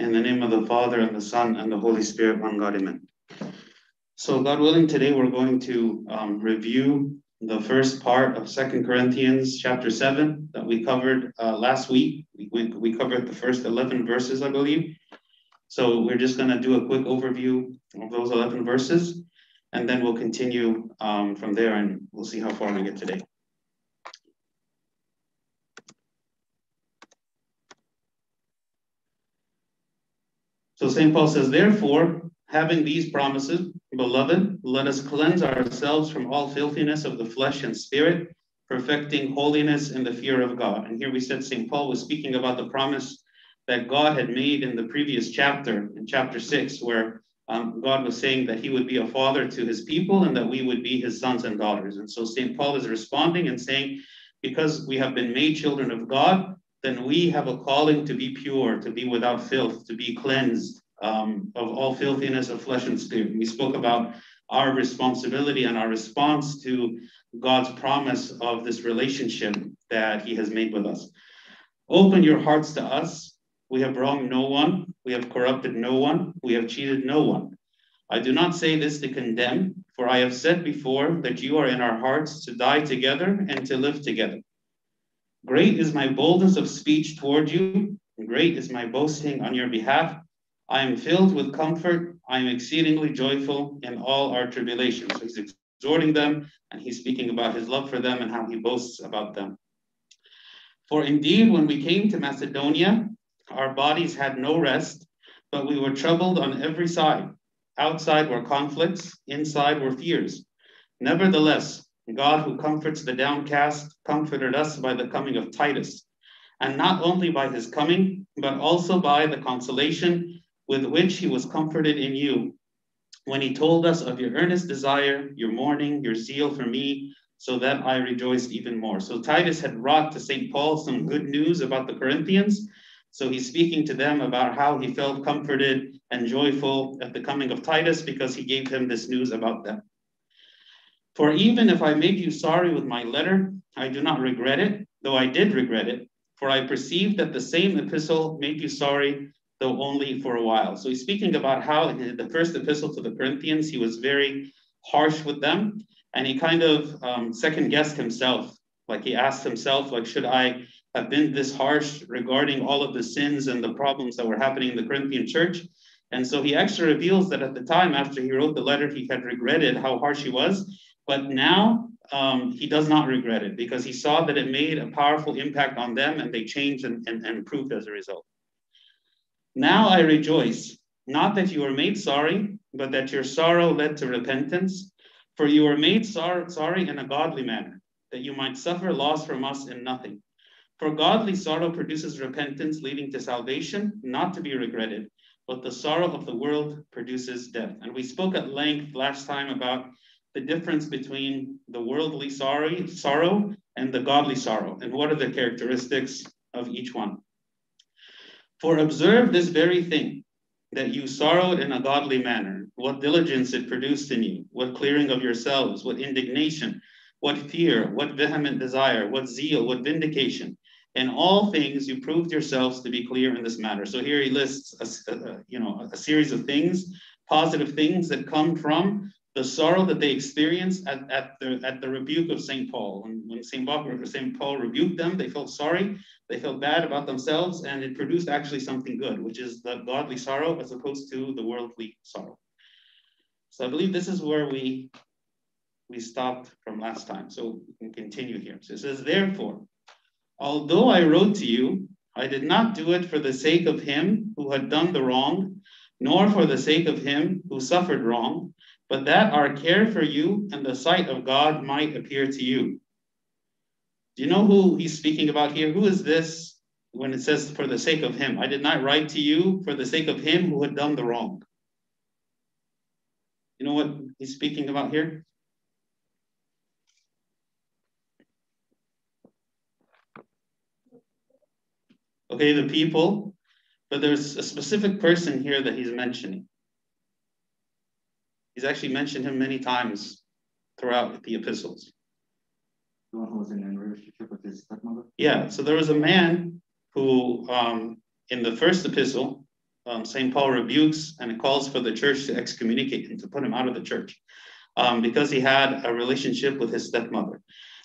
In the name of the Father, and the Son, and the Holy Spirit, one God, amen. So, God willing, today we're going to um, review the first part of Second Corinthians chapter 7 that we covered uh, last week. We, we, we covered the first 11 verses, I believe. So, we're just going to do a quick overview of those 11 verses, and then we'll continue um, from there and we'll see how far we get today. So St. Paul says, Therefore, having these promises, beloved, let us cleanse ourselves from all filthiness of the flesh and spirit, perfecting holiness in the fear of God. And here we said St. Paul was speaking about the promise that God had made in the previous chapter, in chapter six, where um, God was saying that he would be a father to his people and that we would be his sons and daughters. And so St. Paul is responding and saying, because we have been made children of God, then we have a calling to be pure, to be without filth, to be cleansed um, of all filthiness of flesh and spirit. We spoke about our responsibility and our response to God's promise of this relationship that He has made with us. Open your hearts to us. We have wronged no one, we have corrupted no one, we have cheated no one. I do not say this to condemn, for I have said before that you are in our hearts to die together and to live together. Great is my boldness of speech toward you, great is my boasting on your behalf. I am filled with comfort. I am exceedingly joyful in all our tribulations. So he's exhorting them, and he's speaking about his love for them and how he boasts about them. For indeed, when we came to Macedonia, our bodies had no rest, but we were troubled on every side. Outside were conflicts, inside were fears. Nevertheless, God, who comforts the downcast, comforted us by the coming of Titus, and not only by his coming, but also by the consolation with which he was comforted in you, when he told us of your earnest desire, your mourning, your zeal for me, so that I rejoiced even more. So Titus had brought to St. Paul some good news about the Corinthians. So he's speaking to them about how he felt comforted and joyful at the coming of Titus because he gave him this news about them. For even if I made you sorry with my letter, I do not regret it, though I did regret it, for I perceived that the same epistle made you sorry, though only for a while. So he's speaking about how in the first epistle to the Corinthians, he was very harsh with them, and he kind of um, second guessed himself. Like he asked himself, like, should I have been this harsh regarding all of the sins and the problems that were happening in the Corinthian church? And so he actually reveals that at the time after he wrote the letter, he had regretted how harsh he was but now um, he does not regret it because he saw that it made a powerful impact on them and they changed and, and, and improved as a result. Now I rejoice, not that you were made sorry, but that your sorrow led to repentance. For you were made sor- sorry in a godly manner, that you might suffer loss from us in nothing. For godly sorrow produces repentance leading to salvation, not to be regretted, but the sorrow of the world produces death. And we spoke at length last time about the difference between the worldly sorry, sorrow and the godly sorrow, and what are the characteristics of each one. For observe this very thing, that you sorrowed in a godly manner, what diligence it produced in you, what clearing of yourselves, what indignation, what fear, what vehement desire, what zeal, what vindication. In all things, you proved yourselves to be clear in this matter. So here he lists, a, a you know, a series of things, positive things that come from the sorrow that they experienced at, at, the, at the rebuke of St. Paul. When, when St. Paul, rebuked them, they felt sorry, they felt bad about themselves, and it produced actually something good, which is the godly sorrow as opposed to the worldly sorrow. So I believe this is where we, we stopped from last time. So we can continue here. So it says, therefore, although I wrote to you, I did not do it for the sake of him who had done the wrong, nor for the sake of him who suffered wrong, but that our care for you and the sight of God might appear to you. Do you know who he's speaking about here? Who is this when it says for the sake of him? I did not write to you for the sake of him who had done the wrong. You know what he's speaking about here? Okay, the people, but there's a specific person here that he's mentioning. He's actually mentioned him many times throughout the epistles. The one who was in a relationship with his stepmother? Yeah, so there was a man who, um, in the first epistle, um, St. Paul rebukes and calls for the church to excommunicate him, to put him out of the church, um, because he had a relationship with his stepmother.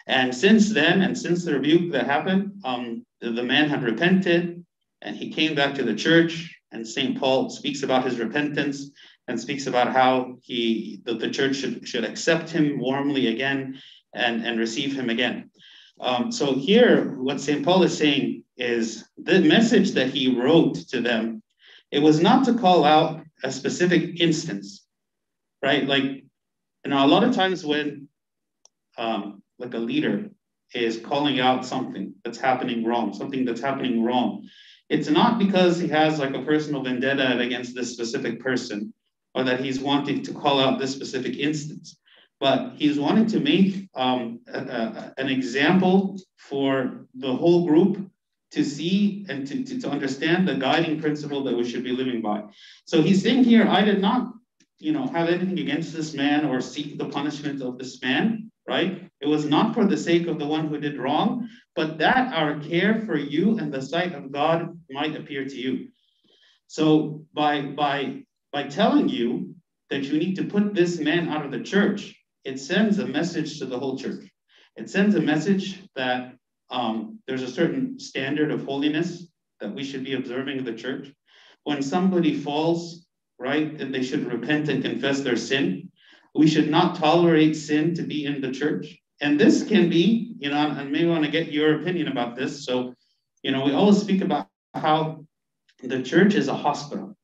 And since then, and since the rebuke that happened, um, the, the man had repented and he came back to the church. And St. Paul speaks about his repentance and speaks about how he the, the church should, should accept him warmly again and, and receive him again. Um, so here, what St. Paul is saying is the message that he wrote to them, it was not to call out a specific instance, right? Like, you know, a lot of times when um, like a leader is calling out something that's happening wrong, something that's happening wrong, it's not because he has like a personal vendetta against this specific person or that he's wanting to call out this specific instance, but he's wanting to make um, a, a, an example for the whole group to see and to, to, to understand the guiding principle that we should be living by. So he's saying here, I did not, you know, have anything against this man or seek the punishment of this man, right? It was not for the sake of the one who did wrong, but that our care for you and the sight of God might appear to you. So by by by telling you that you need to put this man out of the church, it sends a message to the whole church. It sends a message that um, there's a certain standard of holiness that we should be observing in the church. When somebody falls, right, that they should repent and confess their sin. We should not tolerate sin to be in the church. And this can be, you know, and maybe want to get your opinion about this. So, you know, we always speak about how the church is a hospital.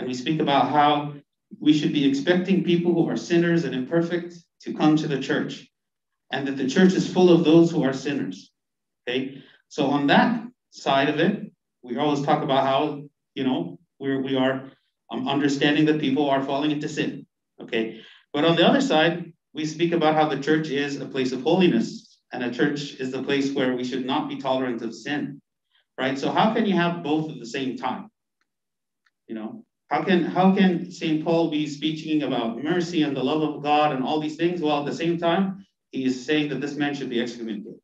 And we speak about how we should be expecting people who are sinners and imperfect to come to the church, and that the church is full of those who are sinners. Okay, so on that side of it, we always talk about how you know we're we are um, understanding that people are falling into sin. Okay, but on the other side, we speak about how the church is a place of holiness, and a church is the place where we should not be tolerant of sin. Right. So how can you have both at the same time? You know, how can how can St. Paul be speaking about mercy and the love of God and all these things while at the same time he is saying that this man should be excommunicated?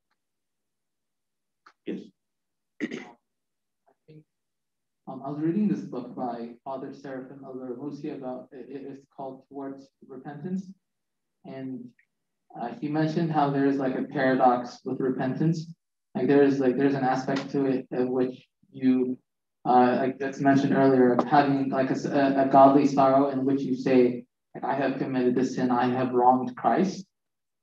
Yes. Um, I was reading this book by Father Seraphim El about it, it's called Towards Repentance, and uh, he mentioned how there's like a paradox with repentance. Like there's like there's an aspect to it in which you uh, like that's mentioned earlier, having like a, a, godly sorrow in which you say, I have committed this sin, I have wronged Christ.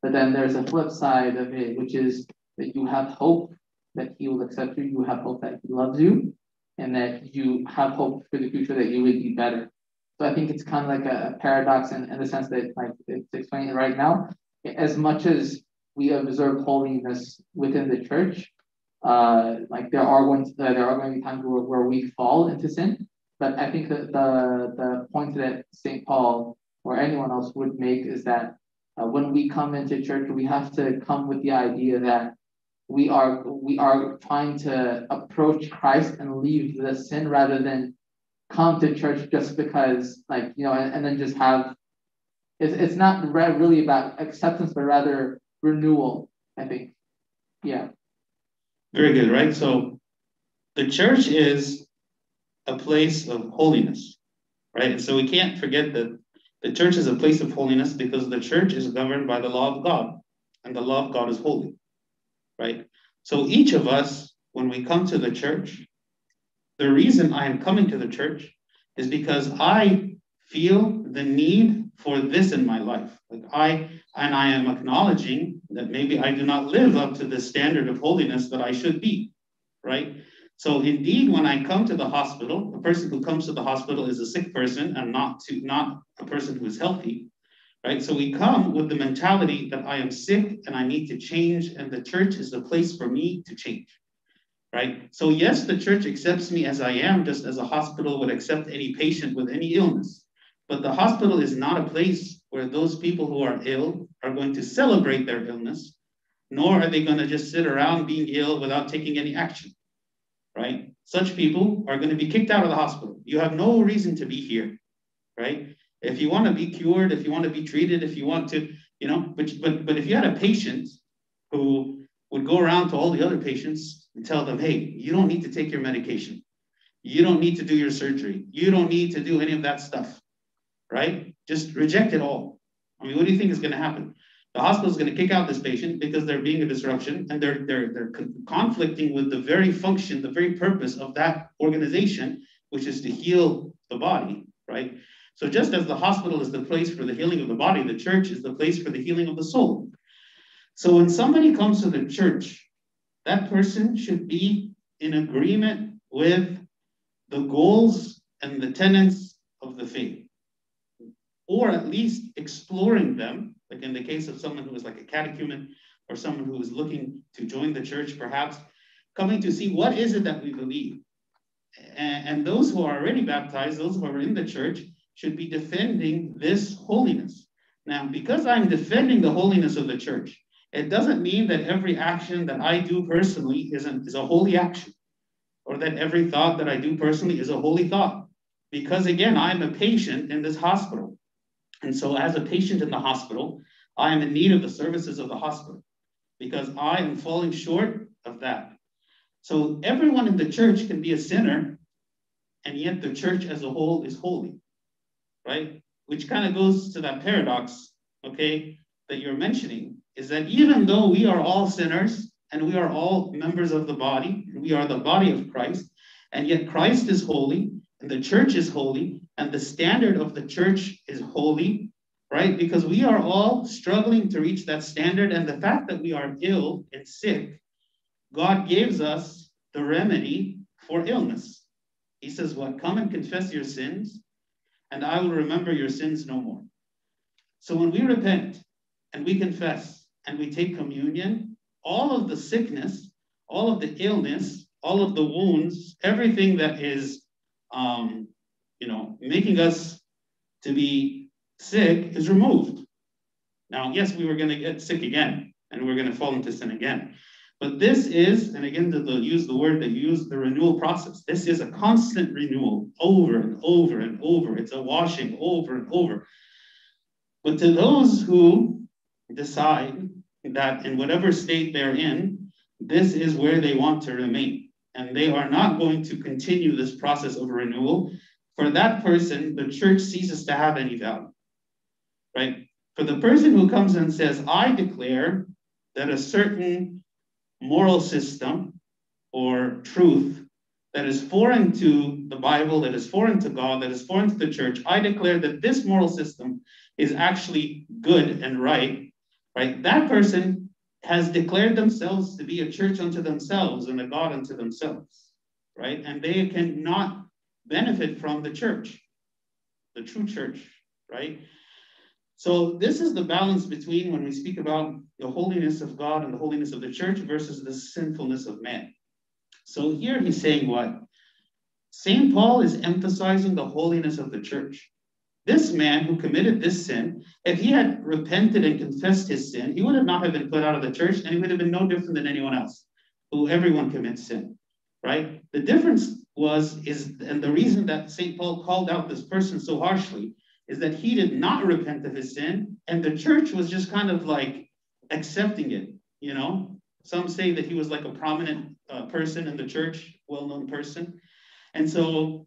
But then there's a flip side of it, which is that you have hope that he will accept you, you have hope that he loves you, and that you have hope for the future that you would be better. So I think it's kind of like a, a paradox in, in the sense that like it's explaining right now. As much as we observe holiness within the church, uh, like there are ones uh, there are going to be times where, where we fall into sin, but I think that the the point that Saint Paul or anyone else would make is that uh, when we come into church, we have to come with the idea that we are we are trying to approach Christ and leave the sin rather than come to church just because like you know and, and then just have it's, it's not really about acceptance but rather renewal i think. Yeah very good, right? So the church is a place of holiness, right? And so we can't forget that the church is a place of holiness because the church is governed by the law of God, and the law of God is holy, right? So each of us, when we come to the church, the reason I am coming to the church is because I feel the need for this in my life. Like I and I am acknowledging that maybe I do not live up to the standard of holiness that I should be, right? So indeed, when I come to the hospital, the person who comes to the hospital is a sick person and not to not a person who is healthy, right? So we come with the mentality that I am sick and I need to change, and the church is the place for me to change, right? So yes, the church accepts me as I am, just as a hospital would accept any patient with any illness. But the hospital is not a place where those people who are ill are going to celebrate their illness, nor are they going to just sit around being ill without taking any action, right? Such people are going to be kicked out of the hospital. You have no reason to be here, right? If you want to be cured, if you want to be treated, if you want to, you know, but, but, but if you had a patient who would go around to all the other patients and tell them, hey, you don't need to take your medication. You don't need to do your surgery. You don't need to do any of that stuff, right? Just reject it all. I mean, what do you think is going to happen? The hospital is going to kick out this patient because they're being a disruption and they're, they're, they're conflicting with the very function, the very purpose of that organization, which is to heal the body, right? So just as the hospital is the place for the healing of the body, the church is the place for the healing of the soul. So when somebody comes to the church, that person should be in agreement with the goals and the tenets of the faith, or at least exploring them, like in the case of someone who is like a catechumen or someone who is looking to join the church, perhaps coming to see what is it that we believe. And, and those who are already baptized, those who are in the church, should be defending this holiness. Now, because I'm defending the holiness of the church, it doesn't mean that every action that I do personally is a, is a holy action, or that every thought that I do personally is a holy thought. Because again, I'm a patient in this hospital. And so, as a patient in the hospital, I am in need of the services of the hospital because I am falling short of that. So, everyone in the church can be a sinner, and yet the church as a whole is holy right? Which kind of goes to that paradox, okay, that you're mentioning, is that even though we are all sinners and we are all members of the body, we are the body of Christ, and yet Christ is holy, the church is holy, and the standard of the church is holy, right? Because we are all struggling to reach that standard, and the fact that we are ill and sick, God gives us the remedy for illness. He says, What? Come and confess your sins and I will remember your sins no more. So when we repent and we confess and we take communion, all of the sickness, all of the illness, all of the wounds, everything that is, um, you know, making us to be sick is removed. Now, yes, we were going to get sick again and we we're going to fall into sin again. But this is, and again, they'll use the word they use, the renewal process. This is a constant renewal over and over and over. It's a washing over and over. But to those who decide that in whatever state they're in, this is where they want to remain. And they are not going to continue this process of renewal. For that person, the church ceases to have any value. Right? For the person who comes and says, I declare that a certain moral system or truth that is foreign to the Bible, that is foreign to God, that is foreign to the church, I declare that this moral system is actually good and right, right? That person has declared themselves to be a church unto themselves and a God unto themselves, right? And they cannot benefit from the church, the true church, right? So this is the balance between when we speak about the holiness of God and the holiness of the church versus the sinfulness of man. So here he's saying what? St. Paul is emphasizing the holiness of the church. This man who committed this sin, if he had repented and confessed his sin, he would have not have been put out of the church and he would have been no different than anyone else, who everyone commits sin, right? The difference was, is, and the reason that St. Paul called out this person so harshly is that he did not repent of his sin, and the church was just kind of like accepting it. You know, some say that he was like a prominent uh, person in the church, well-known person, and so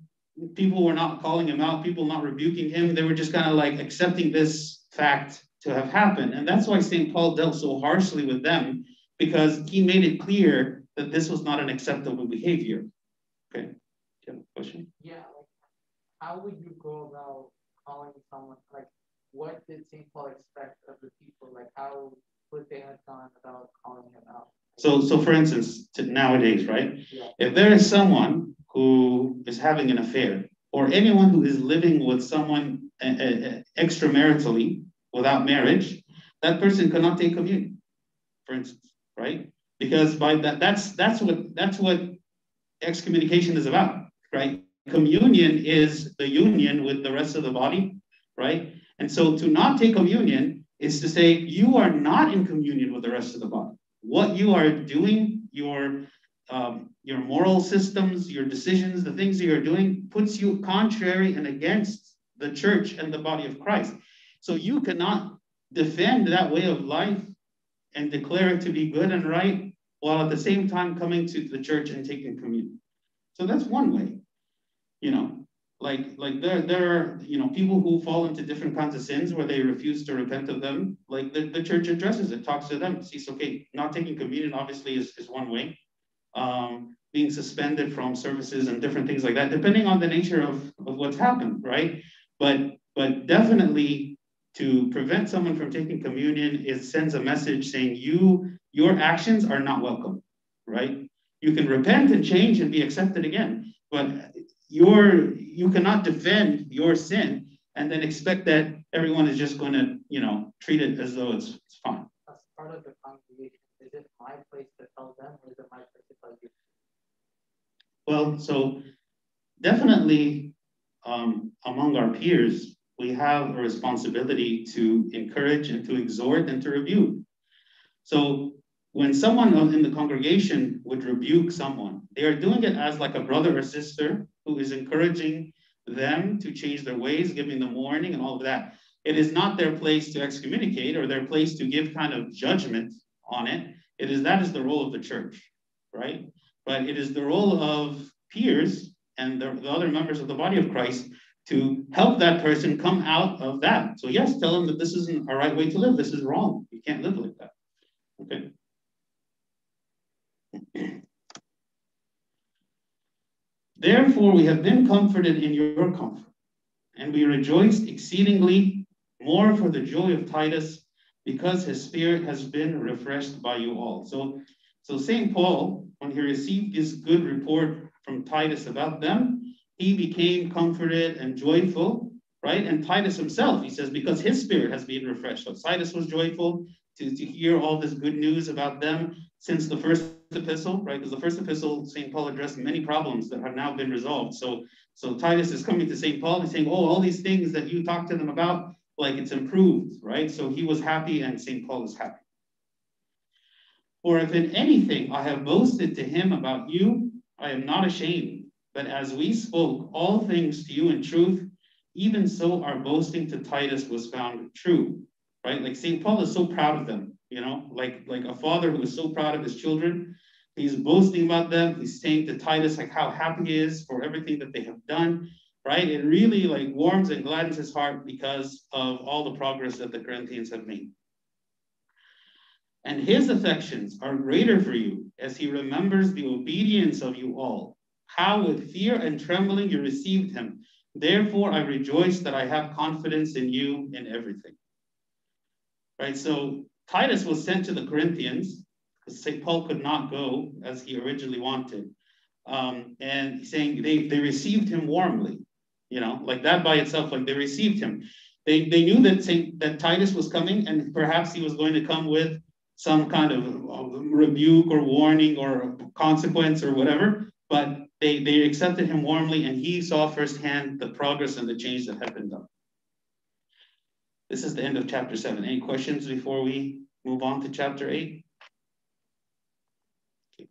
people were not calling him out, people not rebuking him. They were just kind of like accepting this fact to have happened, and that's why Saint Paul dealt so harshly with them because he made it clear that this was not an acceptable behavior. Okay, do you have a question? Yeah, how would you go about calling someone like what did St. Paul expect of the people? Like how would they have gone about calling him out? So, so for instance, nowadays, right? Yeah. If there is someone who is having an affair, or anyone who is living with someone uh, uh, extramaritally without marriage, that person cannot take communion, for instance, right? Because by that, that's that's what that's what excommunication is about, right? communion is the union with the rest of the body, right? And so to not take communion is to say you are not in communion with the rest of the body. What you are doing, your um, your moral systems, your decisions, the things that you're doing, puts you contrary and against the church and the body of Christ. So you cannot defend that way of life and declare it to be good and right while at the same time coming to the church and taking communion. So that's one way. you know, like like there there are you know people who fall into different kinds of sins where they refuse to repent of them. Like the, the church addresses it, talks to them, sees okay, not taking communion obviously is, is one way. Um, being suspended from services and different things like that, depending on the nature of, of what's happened, right? But but definitely to prevent someone from taking communion, it sends a message saying you your actions are not welcome, right? You can repent and change and be accepted again, but your you cannot defend your sin and then expect that everyone is just going to you know treat it as though it's, it's fine. As part of the congregation, is it my place to tell them, or is it my place to tell you? Well, so definitely um, among our peers, we have a responsibility to encourage and to exhort and to rebuke. So when someone in the congregation would rebuke someone, they are doing it as like a brother or sister who is encouraging them to change their ways, giving them warning and all of that. It is not their place to excommunicate or their place to give kind of judgment on it. It is that is the role of the church, right? But it is the role of peers and the, the other members of the body of Christ to help that person come out of that. So yes, tell them that this isn't a right way to live. This is wrong. You can't live like that. Okay. Therefore, we have been comforted in your comfort, and we rejoiced exceedingly more for the joy of Titus, because his spirit has been refreshed by you all. So, so St. Paul, when he received this good report from Titus about them, he became comforted and joyful, right? And Titus himself, he says, because his spirit has been refreshed. So Titus was joyful to, to hear all this good news about them since the first epistle, right? Because the first epistle, St. Paul addressed many problems that have now been resolved. So, so Titus is coming to St. Paul and saying, oh, all these things that you talked to them about, like it's improved, right? So he was happy and St. Paul is happy. For if in anything I have boasted to him about you, I am not ashamed, but as we spoke all things to you in truth, even so our boasting to Titus was found true, right? Like St. Paul is so proud of them, you know, like, like a father who is so proud of his children. He's boasting about them. He's saying to Titus, like how happy he is for everything that they have done, right? It really like warms and gladdens his heart because of all the progress that the Corinthians have made. And his affections are greater for you as he remembers the obedience of you all how with fear and trembling you received him. Therefore, I rejoice that I have confidence in you in everything. Right? So Titus was sent to the Corinthians because St. Paul could not go as he originally wanted. Um, and saying they, they received him warmly, you know, like that by itself, like they received him. They, they knew that Saint, that Titus was coming and perhaps he was going to come with some kind of rebuke or warning or consequence or whatever, but they, they accepted him warmly and he saw firsthand the progress and the change that had been done. This is the end of chapter seven. Any questions before we move on to chapter eight? Okay.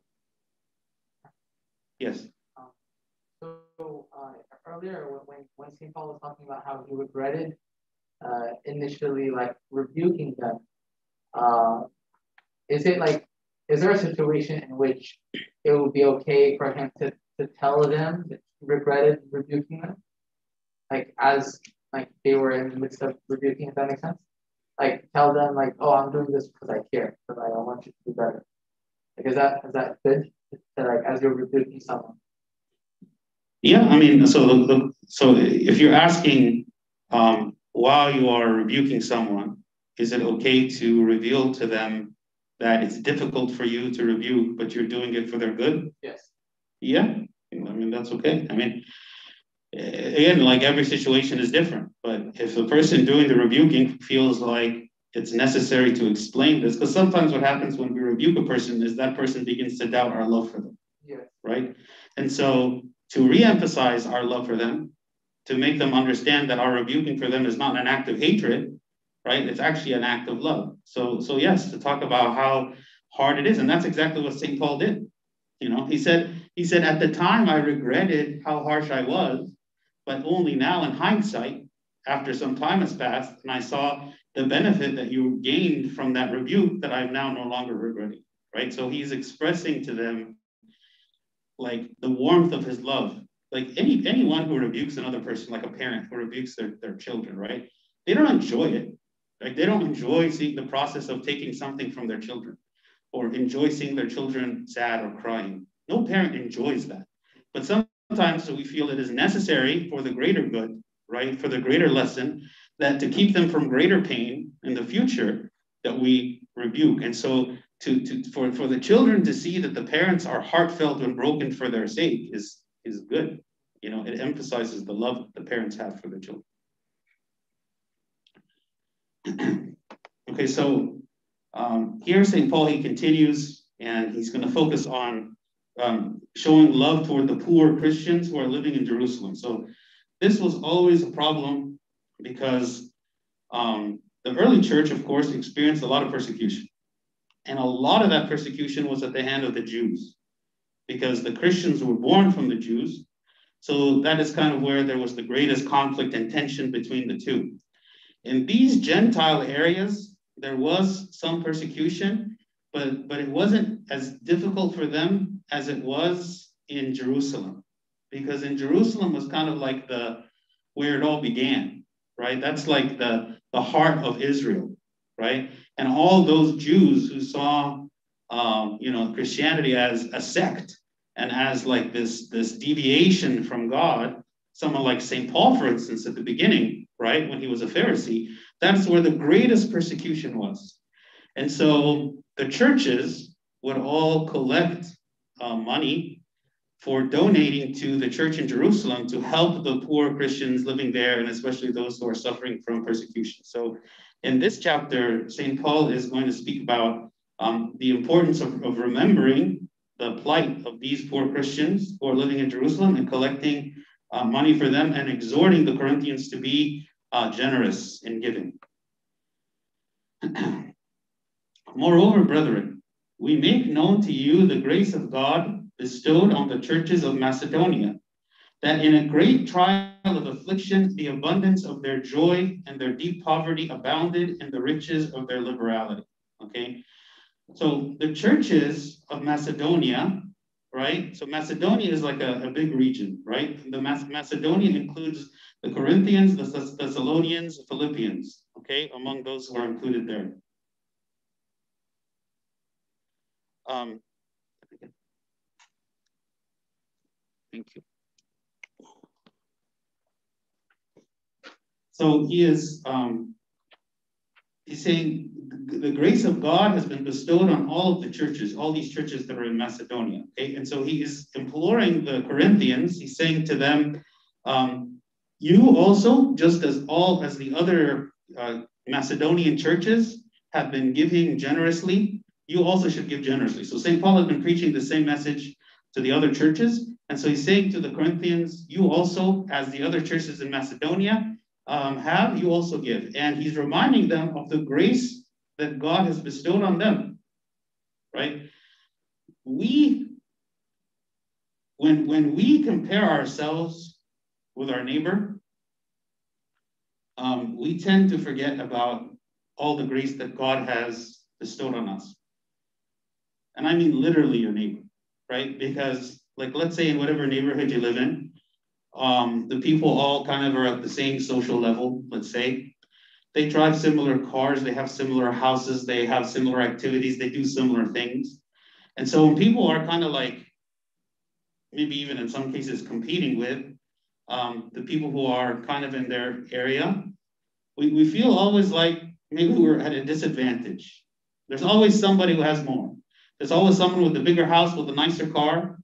Yes. So uh, earlier when, when St. Paul was talking about how he regretted uh, initially like rebuking them, uh, is it like, is there a situation in which it would be okay for him to to tell them that he regretted rebuking them, like as like they were in the midst of rebuking, if that makes sense. Like tell them like, oh, I'm doing this because I care, because I want you to do better. Like is that is that good? To, like as you're rebuking someone. Yeah, I mean, so the, the, so if you're asking um, while you are rebuking someone, is it okay to reveal to them that it's difficult for you to rebuke, but you're doing it for their good? Yes. Yeah, I mean, that's okay. I mean, eh, again, like every situation is different, but if the person doing the rebuking feels like it's necessary to explain this, because sometimes what happens when we rebuke a person is that person begins to doubt our love for them. Yeah. Right. And so to re-emphasize our love for them, to make them understand that our rebuking for them is not an act of hatred, right? It's actually an act of love. So, so yes, to talk about how hard it is, and that's exactly what St. Paul did. You know, he said, he said, at the time I regretted how harsh I was, but only now in hindsight, after some time has passed, and I saw the benefit that you gained from that rebuke that I'm now no longer regretting. Right. So he's expressing to them like the warmth of his love like any anyone who rebukes another person, like a parent who rebukes their, their children, right? They don't enjoy it. Like they don't enjoy seeing the process of taking something from their children or enjoy seeing their children sad or crying. No parent enjoys that. But sometimes we feel it is necessary for the greater good, right? For the greater lesson, that to keep them from greater pain in the future, that we rebuke. And so to, to for, for the children to see that the parents are heartfelt and broken for their sake is is good. You know, it emphasizes the love the parents have for the children. okay, so um, here St. Paul, he continues and he's going to focus on um, showing love toward the poor Christians who are living in Jerusalem. So this was always a problem because um, the early church, of course, experienced a lot of persecution. And a lot of that persecution was at the hand of the Jews because the Christians were born from the Jews. So that is kind of where there was the greatest conflict and tension between the two. In these Gentile areas, there was some persecution, but, but it wasn't as difficult for them as it was in Jerusalem. Because in Jerusalem was kind of like the where it all began, right? That's like the, the heart of Israel, right? And all those Jews who saw um, you know, Christianity as a sect and as like this, this deviation from God. Someone like St. Paul, for instance, at the beginning, right, when he was a Pharisee, that's where the greatest persecution was. And so the churches would all collect uh, money for donating to the church in Jerusalem to help the poor Christians living there, and especially those who are suffering from persecution. So, in this chapter, St. Paul is going to speak about um, the importance of, of remembering the plight of these poor Christians who are living in Jerusalem and collecting uh, money for them and exhorting the Corinthians to be uh, generous in giving. Moreover, brethren, we make known to you the grace of God bestowed on the churches of Macedonia, that in a great trial of affliction, the abundance of their joy and their deep poverty abounded in the riches of their liberality. Okay, so the churches of Macedonia, right? So Macedonia is like a, a big region, right? The Mac- Macedonia includes the Corinthians, the Thessalonians, the Philippians, okay, among those who are included there. Um, thank you. So he is um, he's saying the grace of God has been bestowed on all of the churches, all these churches that are in Macedonia. Okay, and so he is imploring the Corinthians. He's saying to them, um, "You also, just as all as the other uh, Macedonian churches have been giving generously, you also should give generously." So Saint Paul has been preaching the same message to the other churches, and so he's saying to the Corinthians, "You also, as the other churches in Macedonia." Um, have, you also give. And he's reminding them of the grace that God has bestowed on them, right? We, when, when we compare ourselves with our neighbor, um, we tend to forget about all the grace that God has bestowed on us. And I mean literally your neighbor, right? Because, like, let's say in whatever neighborhood you live in, um, the people all kind of are at the same social level, let's say. They drive similar cars, they have similar houses, they have similar activities, they do similar things. And so when people are kind of like, maybe even in some cases competing with um, the people who are kind of in their area, we, we feel always like maybe we're at a disadvantage. There's always somebody who has more. There's always someone with a bigger house, with a nicer car,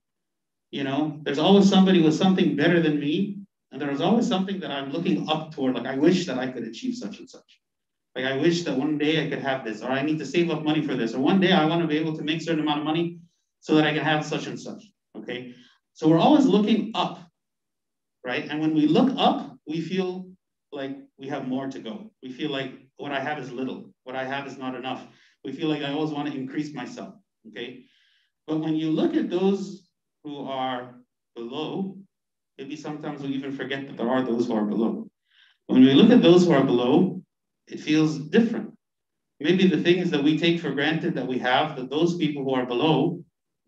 you know, there's always somebody with something better than me. And there's always something that I'm looking up toward. Like, I wish that I could achieve such and such. Like, I wish that one day I could have this, or I need to save up money for this, or one day I want to be able to make certain amount of money so that I can have such and such. Okay. So we're always looking up, right? And when we look up, we feel like we have more to go. We feel like what I have is little, what I have is not enough. We feel like I always want to increase myself. Okay. But when you look at those who are below, maybe sometimes we even forget that there are those who are below. When we look at those who are below, it feels different. Maybe the things that we take for granted that we have, that those people who are below,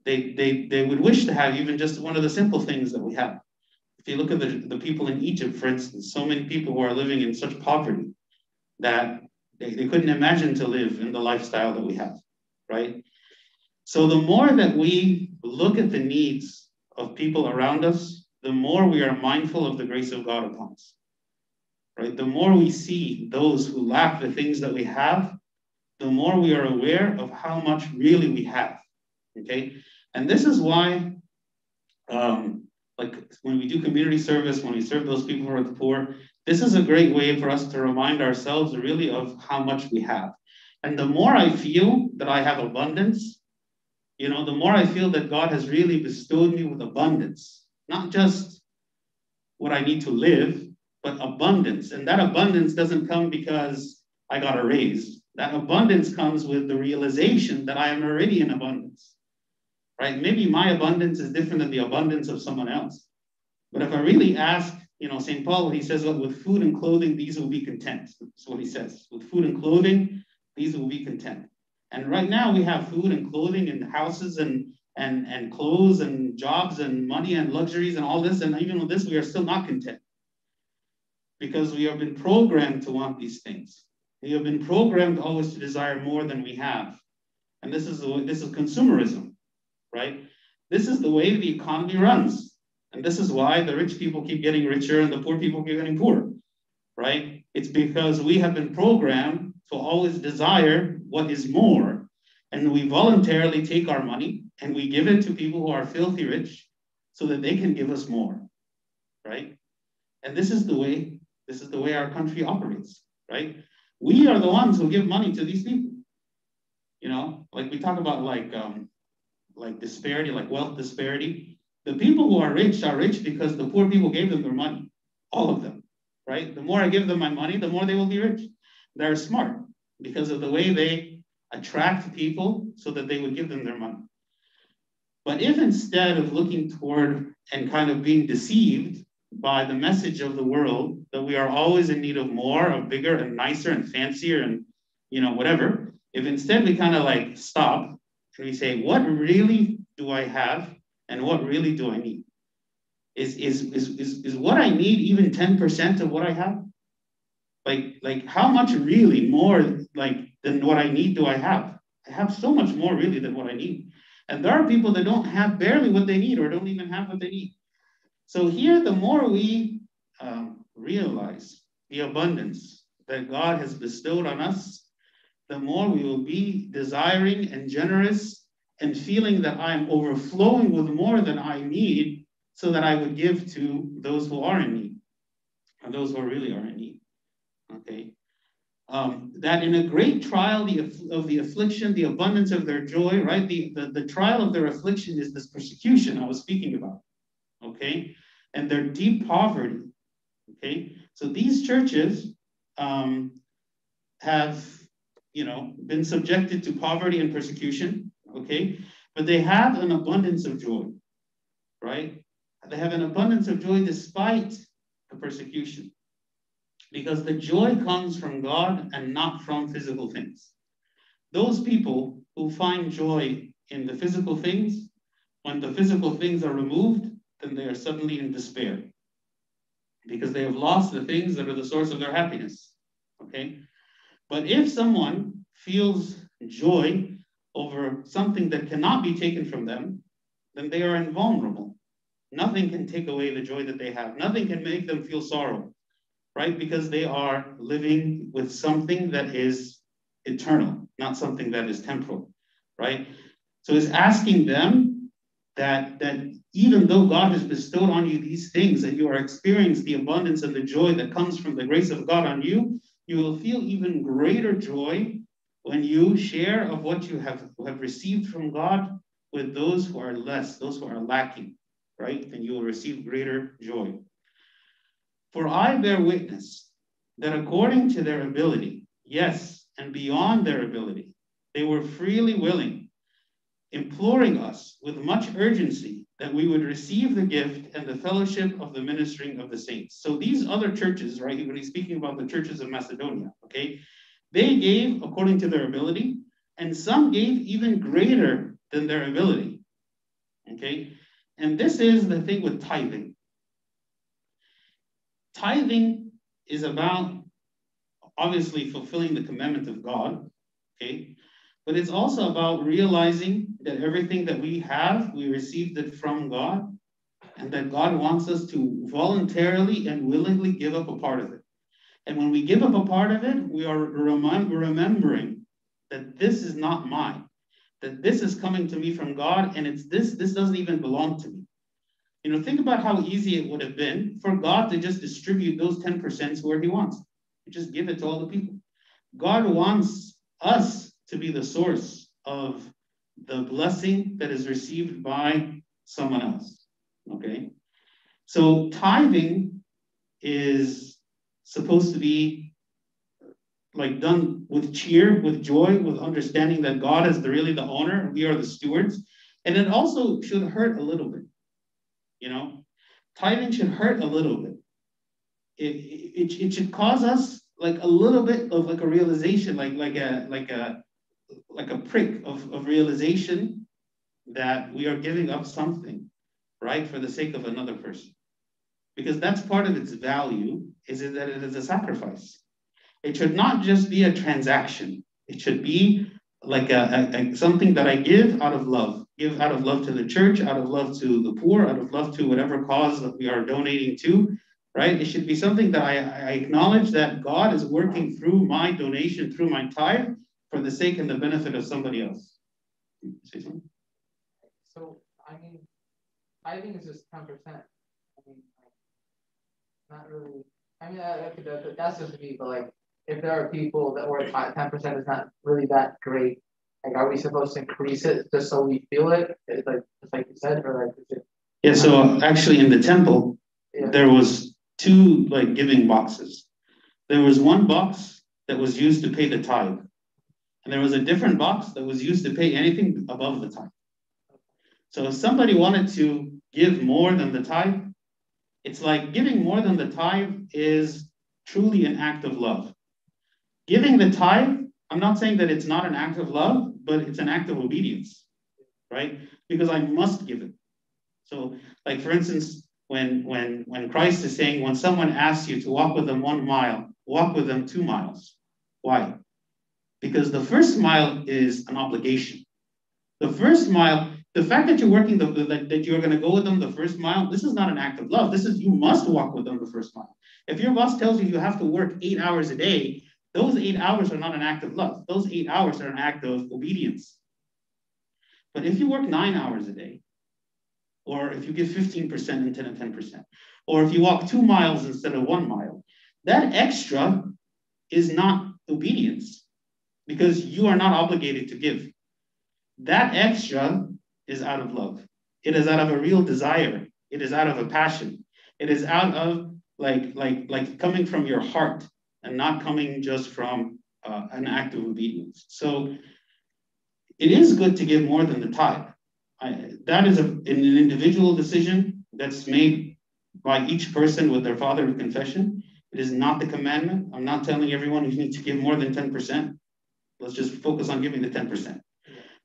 they, they, they would wish to have even just one of the simple things that we have. If you look at the, the people in Egypt, for instance, so many people who are living in such poverty that they, they couldn't imagine to live in the lifestyle that we have, right? So the more that we look at the needs of people around us, the more we are mindful of the grace of God upon us. Right? The more we see those who lack the things that we have, the more we are aware of how much really we have. Okay? And this is why, um, like when we do community service, when we serve those people who are the poor, this is a great way for us to remind ourselves really of how much we have. And the more I feel that I have abundance, you know, the more I feel that God has really bestowed me with abundance, not just what I need to live, but abundance. And that abundance doesn't come because I got a raise. That abundance comes with the realization that I am already in abundance, right? Maybe my abundance is different than the abundance of someone else. But if I really ask, you know, St. Paul, he says, well, with food and clothing, these will be content. That's what he says. With food and clothing, these will be content. And right now we have food and clothing and houses and and and clothes and jobs and money and luxuries and all this. And even with this, we are still not content because we have been programmed to want these things. We have been programmed always to desire more than we have. And this is the way, this is consumerism, right? This is the way the economy runs. And this is why the rich people keep getting richer and the poor people keep getting poorer, right? It's because we have been programmed to always desire what is more. And we voluntarily take our money and we give it to people who are filthy rich so that they can give us more, right? And this is the way this is the way our country operates, right? We are the ones who give money to these people. You know, like we talk about like um, like disparity, like wealth disparity. The people who are rich are rich because the poor people gave them their money, all of them, right? The more I give them my money, the more they will be rich. They're smart because of the way they attract people so that they would give them their money. But if instead of looking toward and kind of being deceived by the message of the world that we are always in need of more, of bigger and nicer and fancier and you know whatever, if instead we kind of like stop and we say, what really do I have and what really do I need? Is is is is, is what I need even 10% of what I have? Like like how much really more like than what I need do I have? I have so much more really than what I need. And there are people that don't have barely what they need or don't even have what they need. So here, the more we um, realize the abundance that God has bestowed on us, the more we will be desiring and generous and feeling that I'm overflowing with more than I need so that I would give to those who are in need and those who really are in need. Okay. Um, that in a great trial the, of the affliction, the abundance of their joy, right? The, the, the trial of their affliction is this persecution I was speaking about okay? And their deep poverty, okay? So these churches um, have, you know, been subjected to poverty and persecution, okay? But they have an abundance of joy, right? They have an abundance of joy despite the persecution. Because the joy comes from God and not from physical things. Those people who find joy in the physical things, when the physical things are removed, then they are suddenly in despair because they have lost the things that are the source of their happiness. Okay? But if someone feels joy over something that cannot be taken from them, then they are invulnerable. Nothing can take away the joy that they have. Nothing can make them feel sorrow, right? Because they are living with something that is eternal, not something that is temporal, right? So it's asking them that, that even though God has bestowed on you these things and you are experiencing the abundance and the joy that comes from the grace of God on you, you will feel even greater joy when you share of what you have, have received from God with those who are less, those who are lacking, right? And you will receive greater joy. For I bear witness that according to their ability, yes, and beyond their ability, they were freely willing, imploring us with much urgency that we would receive the gift and the fellowship of the ministering of the saints. So these other churches, right, when he's speaking about the churches of Macedonia, okay, they gave according to their ability, and some gave even greater than their ability. Okay, and this is the thing with tithing. Tithing is about obviously fulfilling the commandment of God, okay? But it's also about realizing that everything that we have, we received it from God, and that God wants us to voluntarily and willingly give up a part of it. And when we give up a part of it, we are remem- remembering that this is not mine, that this is coming to me from God, and it's this, this doesn't even belong to me. You know, think about how easy it would have been for God to just distribute those 10% where He wants. Just give it to all the people. God wants us to be the source of the blessing that is received by someone else. Okay? So tithing is supposed to be like done with cheer, with joy, with understanding that God is the, really the owner, we are the stewards. And it also should hurt a little bit. You know, tithing should hurt a little bit. It, it, it should cause us like a little bit of like a realization, like like a like a like a prick of, of realization that we are giving up something, right, for the sake of another person. Because that's part of its value, is that it is a sacrifice. It should not just be a transaction. It should be like a, a, a, something that I give out of love, give out of love to the church, out of love to the poor, out of love to whatever cause that we are donating to, right? It should be something that I, I acknowledge that God is working through my donation, through my tithe, for the sake and the benefit of somebody else. So, I mean, tithing is just 10%. I mean, not really. I mean, that, that's just me, but like, if there are people that were 10% is not really that great, like, are we supposed to increase it just so we feel it? It's like, just like you said, or like, is it? Yeah, so um, actually in the temple, yeah. there was two like giving boxes. There was one box that was used to pay the tithe, and there was a different box that was used to pay anything above the tithe. So if somebody wanted to give more than the tithe, it's like giving more than the tithe is truly an act of love. Giving the tithe, I'm not saying that it's not an act of love, but it's an act of obedience, right? Because I must give it. So, like for instance, when when when Christ is saying, when someone asks you to walk with them one mile, walk with them two miles. Why? Because the first mile is an obligation. The first mile, the fact that you're working the, that, that you're going to go with them the first mile, this is not an act of love. This is you must walk with them the first mile. If your boss tells you you have to work eight hours a day, those eight hours are not an act of love. Those eight hours are an act of obedience. But if you work nine hours a day, or if you give 15% instead of 10%, or if you walk two miles instead of one mile, that extra is not obedience because you are not obligated to give. That extra is out of love. It is out of a real desire. It is out of a passion. It is out of like like like coming from your heart and not coming just from uh, an act of obedience. So it is good to give more than the tithe. I, that is a, an individual decision that's made by each person with their father in confession. It is not the commandment. I'm not telling everyone you need to give more than 10%. Let's just focus on giving the 10%.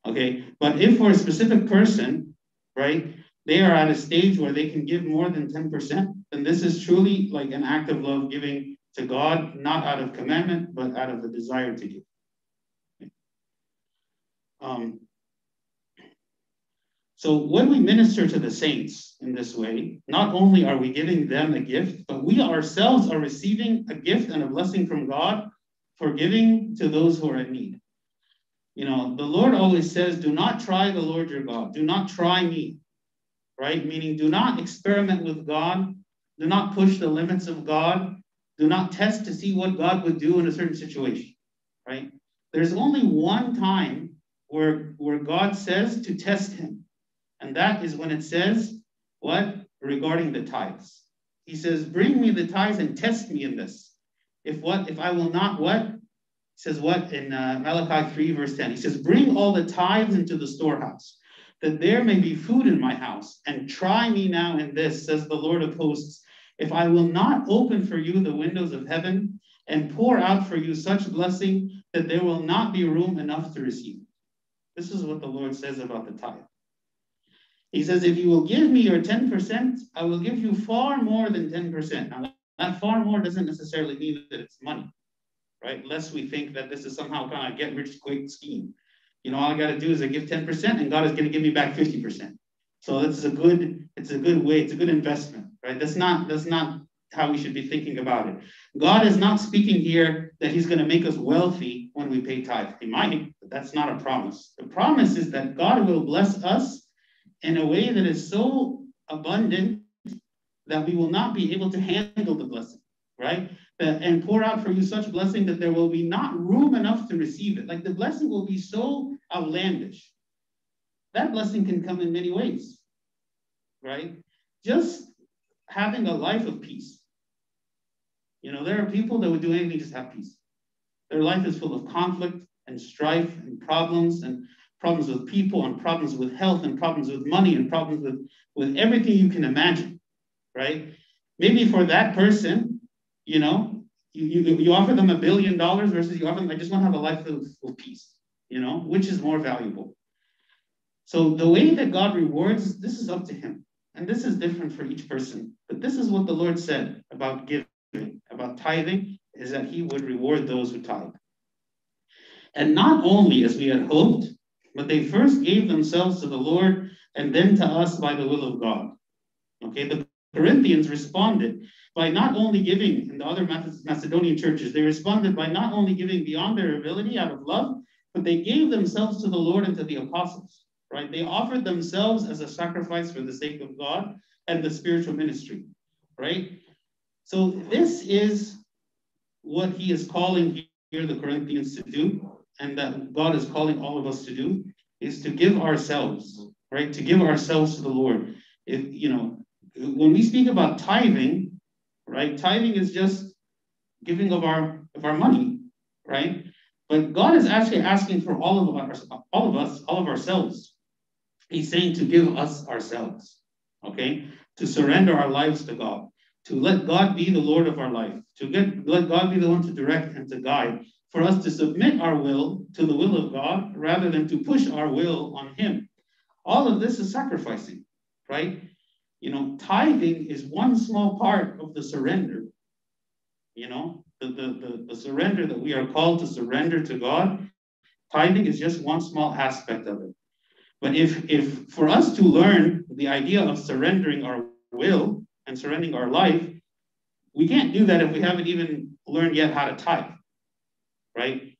Okay. But if for a specific person, right, they are at a stage where they can give more than 10%, then this is truly like an act of love giving to God, not out of commandment, but out of the desire to give. Um, so when we minister to the saints in this way, not only are we giving them a gift, but we ourselves are receiving a gift and a blessing from God for giving to those who are in need. You know, the Lord always says, do not try the Lord your God. Do not try me, right? Meaning, do not experiment with God. Do not push the limits of God. Do not test to see what God would do in a certain situation, right? There's only one time where, where God says to test him. And that is when it says, what? Regarding the tithes. He says, bring me the tithes and test me in this. If what? If I will not what? Says what in uh, Malachi 3, verse 10? He says, bring all the tithes into the storehouse, that there may be food in my house, and try me now in this, says the Lord of hosts, if I will not open for you the windows of heaven and pour out for you such blessing that there will not be room enough to receive. This is what the Lord says about the tithe. He says, if you will give me your 10%, I will give you far more than 10%. Now that far more doesn't necessarily mean that it's money, right? Lest we think that this is somehow kind of get rich quick scheme. You know, all I got to do is I give 10% and God is going to give me back 50%. So is a good, it's a good way, it's a good investment, right? That's not, that's not how we should be thinking about it. God is not speaking here that he's going to make us wealthy when we pay tithe. He might, but that's not a promise. The promise is that God will bless us in a way that is so abundant that we will not be able to handle the blessing, right? And pour out for you such blessing that there will be not room enough to receive it. Like the blessing will be so outlandish. That blessing can come in many ways, right? Just having a life of peace. You know, there are people that would do anything just have peace. Their life is full of conflict and strife and problems and problems with people and problems with health and problems with money and problems with, with everything you can imagine, right? Maybe for that person, you know, you, you, you offer them a billion dollars versus you offer them, I just want to have a life of, of peace, you know, which is more valuable. So the way that God rewards, this is up to him. And this is different for each person. But this is what the Lord said about giving, about tithing, is that he would reward those who tithe. And not only as we had hoped, but they first gave themselves to the Lord and then to us by the will of God. Okay, the Corinthians responded by not only giving in the other Macedonian churches, they responded by not only giving beyond their ability out of love, but they gave themselves to the Lord and to the apostles, right? They offered themselves as a sacrifice for the sake of God and the spiritual ministry, right? So this is what he is calling here the Corinthians to do and that God is calling all of us to do is to give ourselves, right? To give ourselves to the Lord. If you know, when we speak about tithing, right? Tithing is just giving of our of our money, right? But God is actually asking for all of us, all of us, all of ourselves. He's saying to give us ourselves, okay? To surrender our lives to God, to let God be the Lord of our life, to get let God be the one to direct and to guide, for us to submit our will to the will of God rather than to push our will on Him. All of this is sacrificing, right? You know, tithing is one small part of the surrender. You know, the, the, the, the surrender that we are called to surrender to God, tithing is just one small aspect of it. But if, if for us to learn the idea of surrendering our will and surrendering our life, we can't do that if we haven't even learned yet how to tithe right?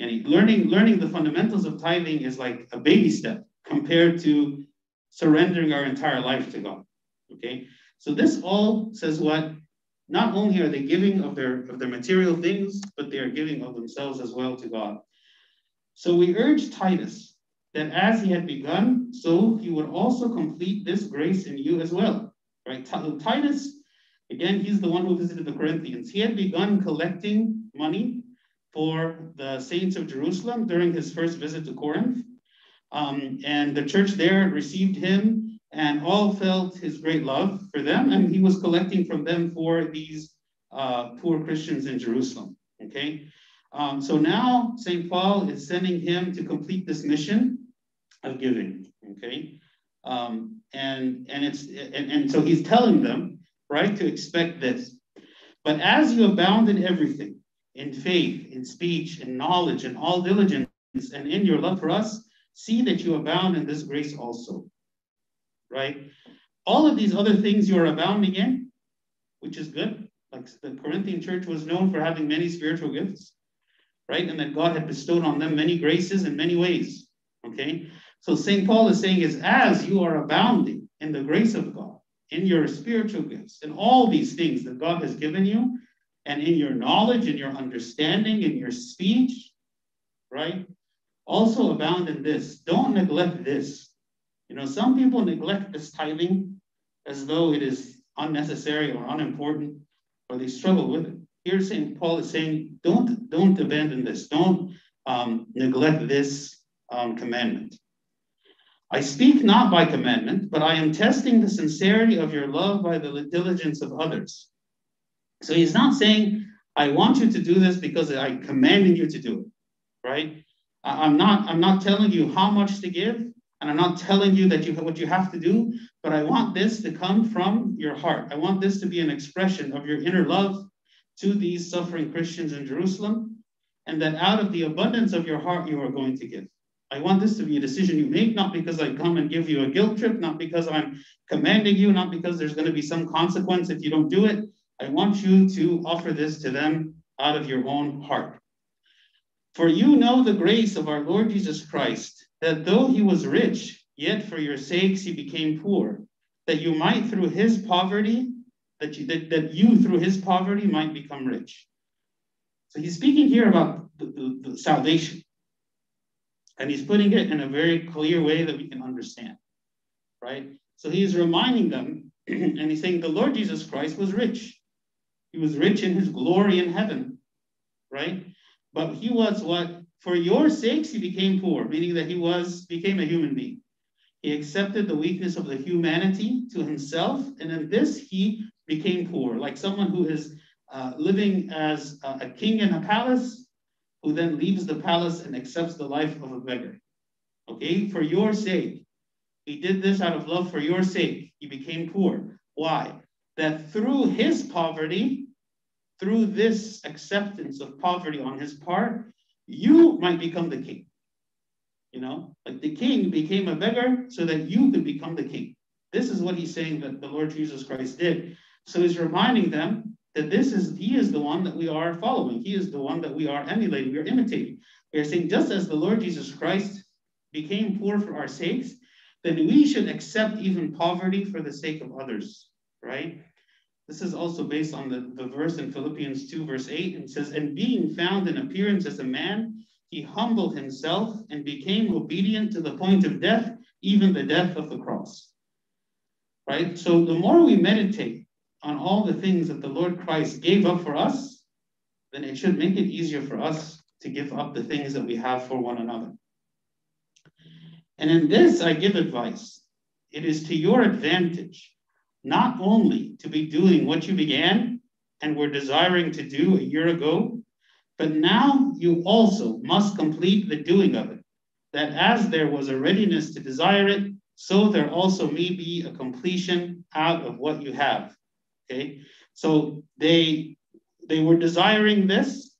And learning, learning the fundamentals of tithing is like a baby step compared to surrendering our entire life to God. Okay. So this all says what? Not only are they giving of their of their material things, but they are giving of themselves as well to God. So we urge Titus that as he had begun, so he would also complete this grace in you as well. Right? Titus, again, he's the one who visited the Corinthians. He had begun collecting money for the saints of Jerusalem during his first visit to Corinth. Um, and the church there received him and all felt his great love for them. And he was collecting from them for these uh, poor Christians in Jerusalem. Okay. Um, so now St. Paul is sending him to complete this mission of giving. Okay. Um, and and it's and, and so he's telling them right to expect this. But as you abound in everything, in faith, in speech, in knowledge, in all diligence, and in your love for us, see that you abound in this grace also. Right? All of these other things you are abounding in, which is good. Like the Corinthian church was known for having many spiritual gifts, right? And that God had bestowed on them many graces in many ways. Okay? So St. Paul is saying is as you are abounding in the grace of God, in your spiritual gifts, in all these things that God has given you, and in your knowledge, in your understanding, in your speech, right? Also abound in this. Don't neglect this. You know, some people neglect this tithing as though it is unnecessary or unimportant, or they struggle with it. Here, St. Paul is saying, don't, don't abandon this. Don't um, neglect this um, commandment. I speak not by commandment, but I am testing the sincerity of your love by the diligence of others. So he's not saying, I want you to do this because I commanded you to do it, right? I'm not, I'm not telling you how much to give, and I'm not telling you that you what you have to do, but I want this to come from your heart. I want this to be an expression of your inner love to these suffering Christians in Jerusalem, and that out of the abundance of your heart, you are going to give. I want this to be a decision you make, not because I come and give you a guilt trip, not because I'm commanding you, not because there's going to be some consequence if you don't do it. I want you to offer this to them out of your own heart. For you know the grace of our Lord Jesus Christ, that though he was rich, yet for your sakes he became poor, that you might through his poverty, that you, that, that you through his poverty might become rich. So he's speaking here about the, the, the salvation. And he's putting it in a very clear way that we can understand, right? So he's reminding them, and he's saying the Lord Jesus Christ was rich. He was rich in his glory in heaven, right? But he was what? For your sakes, he became poor, meaning that he was became a human being. He accepted the weakness of the humanity to himself, and in this he became poor, like someone who is uh, living as a, a king in a palace, who then leaves the palace and accepts the life of a beggar. Okay, for your sake. He did this out of love for your sake. He became poor. Why? That through his poverty, through this acceptance of poverty on his part, you might become the king. You know, like the king became a beggar so that you could become the king. This is what he's saying that the Lord Jesus Christ did. So he's reminding them that this is he is the one that we are following. He is the one that we are emulating, we are imitating. We are saying, just as the Lord Jesus Christ became poor for our sakes, then we should accept even poverty for the sake of others, right? This is also based on the, the verse in Philippians 2, verse 8. and says, And being found in appearance as a man, he humbled himself and became obedient to the point of death, even the death of the cross. Right? So the more we meditate on all the things that the Lord Christ gave up for us, then it should make it easier for us to give up the things that we have for one another. And in this, I give advice. It is to your advantage not only to be doing what you began and were desiring to do a year ago, but now you also must complete the doing of it, that as there was a readiness to desire it, so there also may be a completion out of what you have. Okay, so they they were desiring this,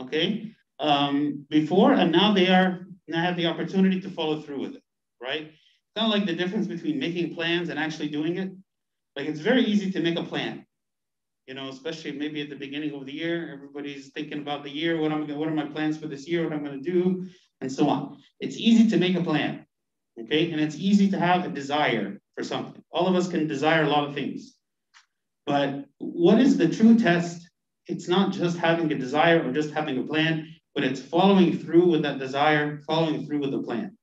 okay, um, before, and now they are now have the opportunity to follow through with it, right? Kind of like the difference between making plans and actually doing it. Like it's very easy to make a plan, you know, especially maybe at the beginning of the year, everybody's thinking about the year, what I'm what are my plans for this year, what I'm going to do, and so on. It's easy to make a plan, okay, and it's easy to have a desire for something. All of us can desire a lot of things. But what is the true test? It's not just having a desire or just having a plan, but it's following through with that desire, following through with the plan,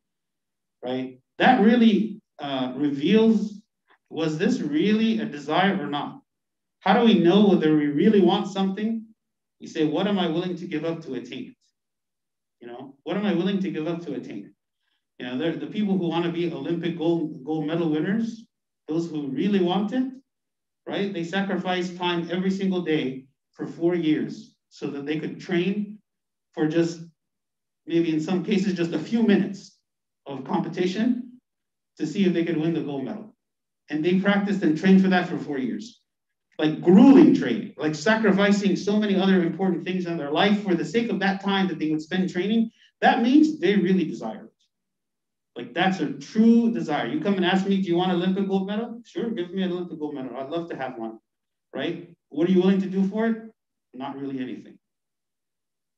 right? That really uh, reveals was this really a desire or not? How do we know whether we really want something? We say, what am I willing to give up to attain it? You know, what am I willing to give up to attain it? You know, the people who want to be Olympic gold, gold medal winners, those who really want it, right? They sacrifice time every single day for four years so that they could train for just maybe in some cases just a few minutes of competition to see if they could win the gold medal. And they practiced and trained for that for four years. Like grueling training, like sacrificing so many other important things in their life for the sake of that time that they would spend training. That means they really desire. Like that's a true desire. You come and ask me, do you want an Olympic gold medal? Sure, give me an Olympic gold medal. I'd love to have one, right? What are you willing to do for it? Not really anything.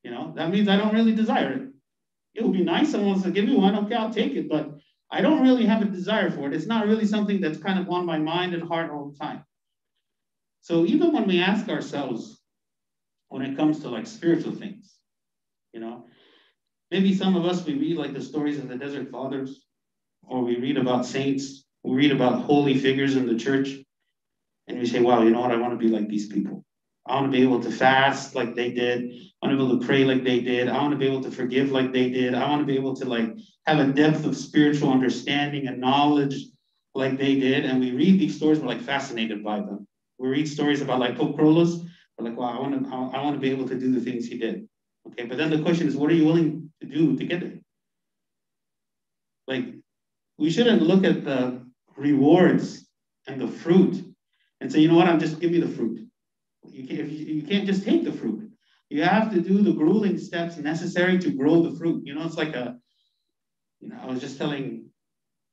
You know, that means I don't really desire it. It would be nice someone wants to give me one. Okay, I'll take it, but I don't really have a desire for it. It's not really something that's kind of on my mind and heart all the time. So even when we ask ourselves, when it comes to like spiritual things, you know, maybe some of us, we read like the stories of the desert fathers, or we read about saints, we read about holy figures in the church, and we say, wow, you know what? I want to be like these people. I want to be able to fast like they did. I want to be able to pray like they did. I want to be able to forgive like they did. I want to be able to like have a depth of spiritual understanding and knowledge like they did. And we read these stories, we're like fascinated by them. We read stories about like Pope Kyrillos, we're like, wow, I want to, I want to be able to do the things he did. Okay, but then the question is, what are you willing to do to get it? Like, we shouldn't look at the rewards and the fruit and say, you know what, I'm just give me the fruit. You can't, you can't just take the fruit. You have to do the grueling steps necessary to grow the fruit. You know, it's like a, you know, I was just telling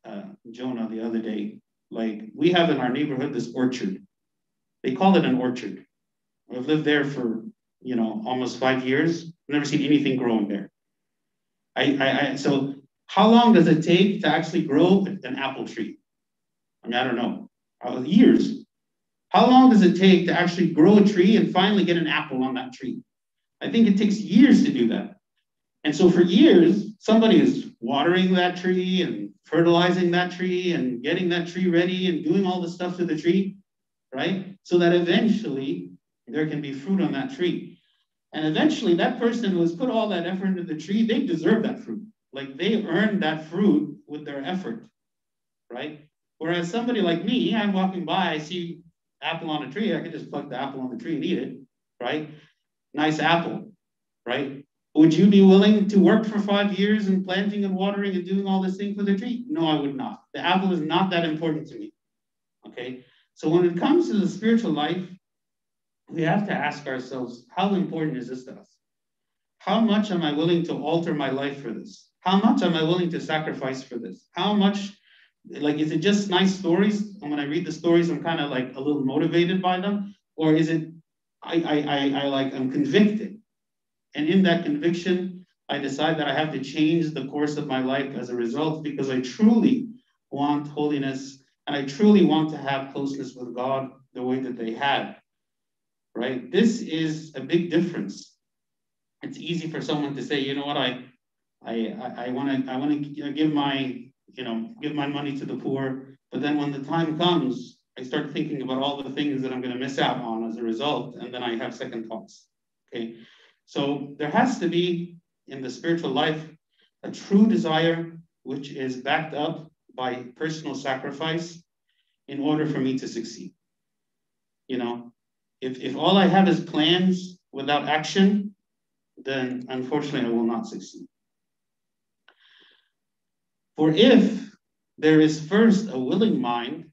uh, Jonah the other day, like we have in our neighborhood this orchard. They call it an orchard. I've lived there for, you know, almost five years. I've never seen anything growing there. I, I, I so how long does it take to actually grow an apple tree? I mean, I don't know. Uh, years. How long does it take to actually grow a tree and finally get an apple on that tree? I think it takes years to do that. And so for years, somebody is watering that tree and fertilizing that tree and getting that tree ready and doing all the stuff to the tree, right? So that eventually there can be fruit on that tree. And eventually that person who has put all that effort into the tree, they deserve that fruit. Like they earned that fruit with their effort, right? Whereas somebody like me, I'm walking by, I see apple on a tree, I could just pluck the apple on the tree and eat it, right? Nice apple, right? Would you be willing to work for five years in planting and watering and doing all this thing for the tree? No, I would not. The apple is not that important to me. Okay. So when it comes to the spiritual life, we have to ask ourselves, how important is this to us? How much am I willing to alter my life for this? How much am I willing to sacrifice for this? How much like is it just nice stories and when i read the stories i'm kind of like a little motivated by them or is it I, I i i like i'm convicted and in that conviction i decide that i have to change the course of my life as a result because i truly want holiness and i truly want to have closeness with god the way that they had right this is a big difference it's easy for someone to say you know what i i i want to i want to give my you know, give my money to the poor. But then when the time comes, I start thinking about all the things that I'm going to miss out on as a result, and then I have second thoughts. Okay, so there has to be in the spiritual life a true desire which is backed up by personal sacrifice in order for me to succeed. You know, if, if all I have is plans without action, then unfortunately I will not succeed. For if there is first a willing mind,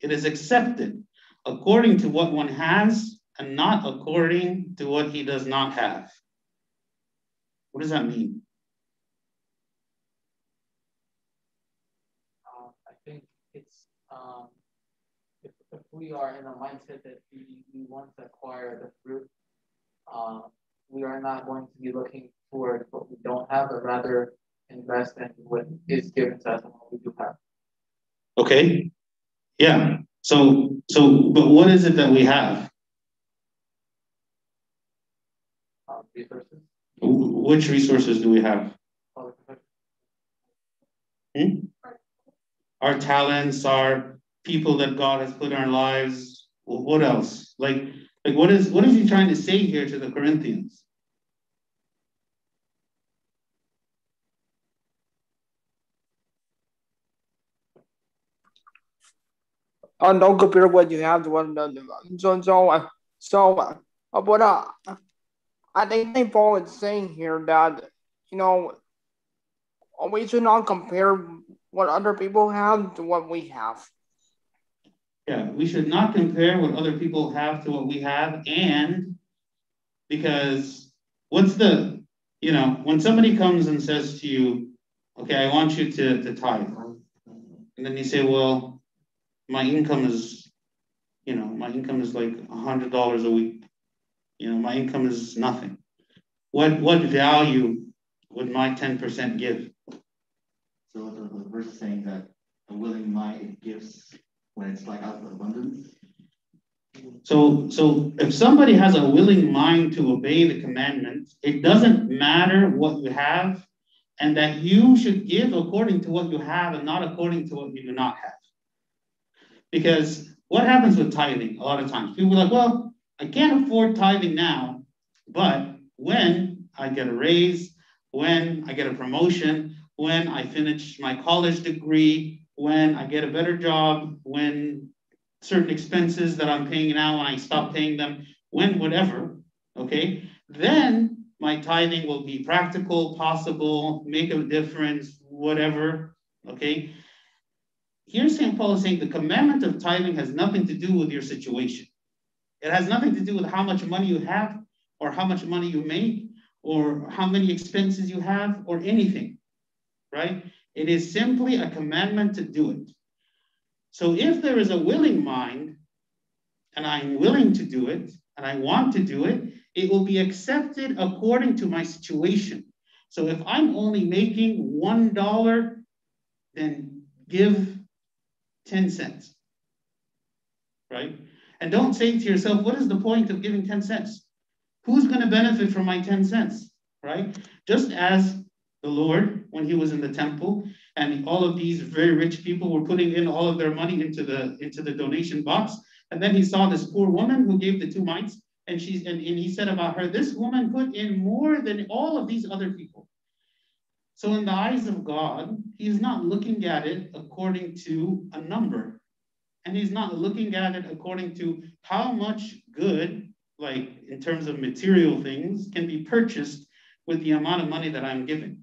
it is accepted according to what one has and not according to what he does not have. What does that mean? Uh, I think it's um, if, if we are in a mindset that we, we want to acquire the fruit, uh, we are not going to be looking towards what we don't have, but rather invest in what is given to us and what we do have. Okay. Yeah. So so but what is it that we have? Um, resources. Which resources do we have? Hmm? Our talents, our people that God has put in our lives. What else? Like, like what is what is he trying to say here to the Corinthians? Oh, don't compare what you have to one another. So, so, so, uh, but uh, I think Paul is saying here that you know we should not compare what other people have to what we have. Yeah, we should not compare what other people have to what we have, and because what's the you know when somebody comes and says to you, "Okay, I want you to to tithe," and then you say, "Well." my income is, you know, my income is like a hundred dollars a week. You know, my income is nothing. What what value would my ten percent give? So the verse is saying that a willing mind gives it's like out of abundance. So, so if somebody has a willing mind to obey the commandments, it doesn't matter what you have, and that you should give according to what you have and not according to what you do not have. Because what happens with tithing a lot of times? People are like, well, I can't afford tithing now, but when I get a raise, when I get a promotion, when I finish my college degree, when I get a better job, when certain expenses that I'm paying now, when I stop paying them, when whatever, okay, then my tithing will be practical, possible, make a difference, whatever, okay? here St. Paul is saying the commandment of tithing has nothing to do with your situation. It has nothing to do with how much money you have or how much money you make or how many expenses you have or anything, right? It is simply a commandment to do it. So if there is a willing mind and I'm willing to do it and I want to do it, it will be accepted according to my situation. So if I'm only making $1, then give 10 cents, right? And don't say to yourself, what is the point of giving 10 cents? Who's going to benefit from my 10 cents, right? Just as the Lord, when he was in the temple, and all of these very rich people were putting in all of their money into the into the donation box, and then he saw this poor woman who gave the two mites, and she's and, and he said about her, this woman put in more than all of these other people. So in the eyes of God, he's not looking at it according to a number. And he's not looking at it according to how much good, like in terms of material things, can be purchased with the amount of money that I'm giving.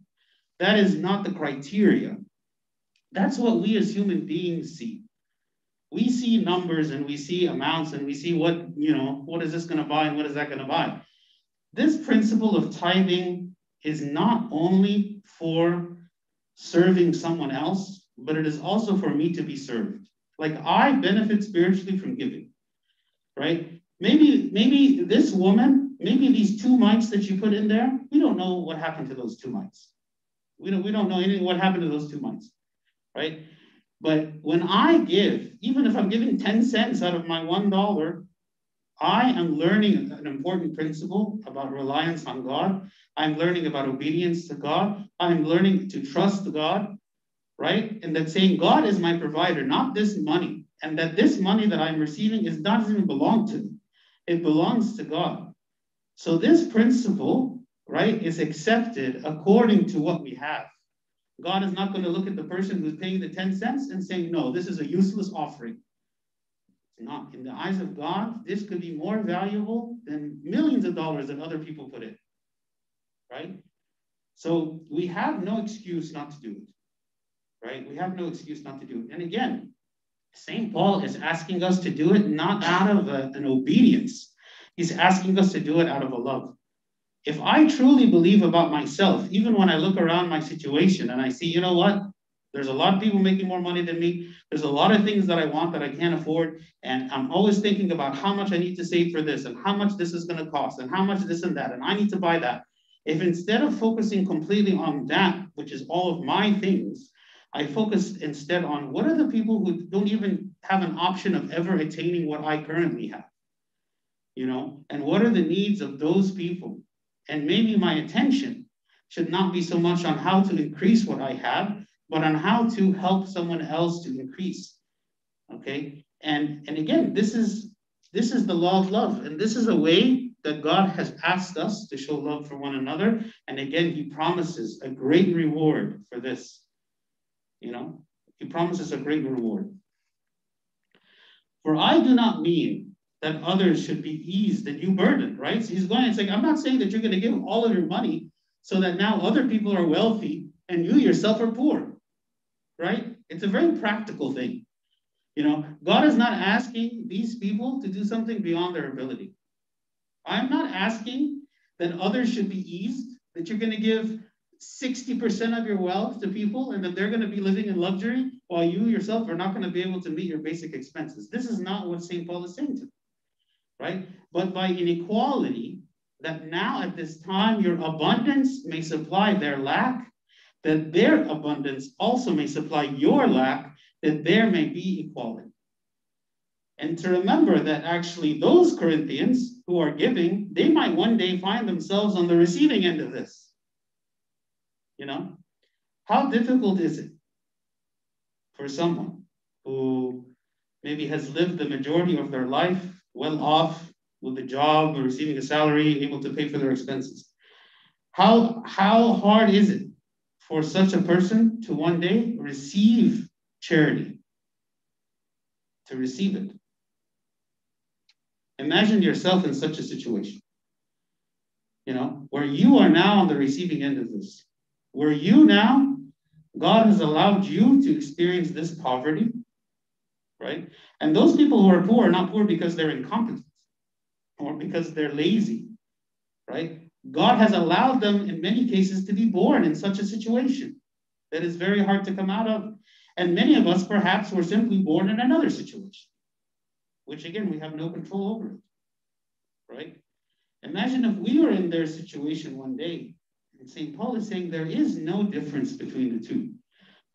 That is not the criteria. That's what we as human beings see. We see numbers and we see amounts and we see what, you know, what is this going to buy and what is that going to buy. This principle of tithing is not only for serving someone else, but it is also for me to be served. Like I benefit spiritually from giving, right? Maybe, maybe this woman, maybe these two mites that you put in there, we don't know what happened to those two mites. We don't, we don't know anything what happened to those two months, right? But when I give, even if I'm giving 10 cents out of my $1, I am learning an important principle about reliance on God. I'm learning about obedience to God. I'm learning to trust God, right? And that saying God is my provider, not this money. And that this money that I'm receiving is doesn't even belong to me. It belongs to God. So this principle, right, is accepted according to what we have. God is not going to look at the person who's paying the 10 cents and saying, no, this is a useless offering. It's not. In the eyes of God, this could be more valuable than millions of dollars that other people put in. Right? So we have no excuse not to do it. Right? We have no excuse not to do it. And again, St. Paul is asking us to do it not out of a, an obedience, he's asking us to do it out of a love. If I truly believe about myself, even when I look around my situation and I see, you know what, there's a lot of people making more money than me. There's a lot of things that I want that I can't afford. And I'm always thinking about how much I need to save for this and how much this is going to cost and how much this and that. And I need to buy that. If instead of focusing completely on that, which is all of my things, I focus instead on what are the people who don't even have an option of ever attaining what I currently have, you know, and what are the needs of those people? And maybe my attention should not be so much on how to increase what I have, but on how to help someone else to increase. Okay. And, and again, this is this is the law of love. And this is a way that God has asked us to show love for one another. And again, he promises a great reward for this. You know, he promises a great reward. For I do not mean that others should be eased and you burdened, right? So he's going and saying, I'm not saying that you're going to give all of your money so that now other people are wealthy and you yourself are poor, right? It's a very practical thing. You know, God is not asking these people to do something beyond their ability. I'm not asking that others should be eased, that you're going to give 60% of your wealth to people and that they're going to be living in luxury while you yourself are not going to be able to meet your basic expenses. This is not what St. Paul is saying to right? But by inequality, that now at this time your abundance may supply their lack, that their abundance also may supply your lack, that there may be equality. And to remember that actually those Corinthians who are giving, they might one day find themselves on the receiving end of this. You know, how difficult is it for someone who maybe has lived the majority of their life well off with a job receiving a salary, able to pay for their expenses. How, how hard is it for such a person to one day receive charity? To receive it. Imagine yourself in such a situation, you know, where you are now on the receiving end of this, where you now, God has allowed you to experience this poverty, right? And those people who are poor are not poor because they're incompetent or because they're lazy, right? God has allowed them in many cases to be born in such a situation that is very hard to come out of. And many of us perhaps were simply born in another situation, which again, we have no control over it, right? Imagine if we were in their situation one day. And St. Paul is saying there is no difference between the two.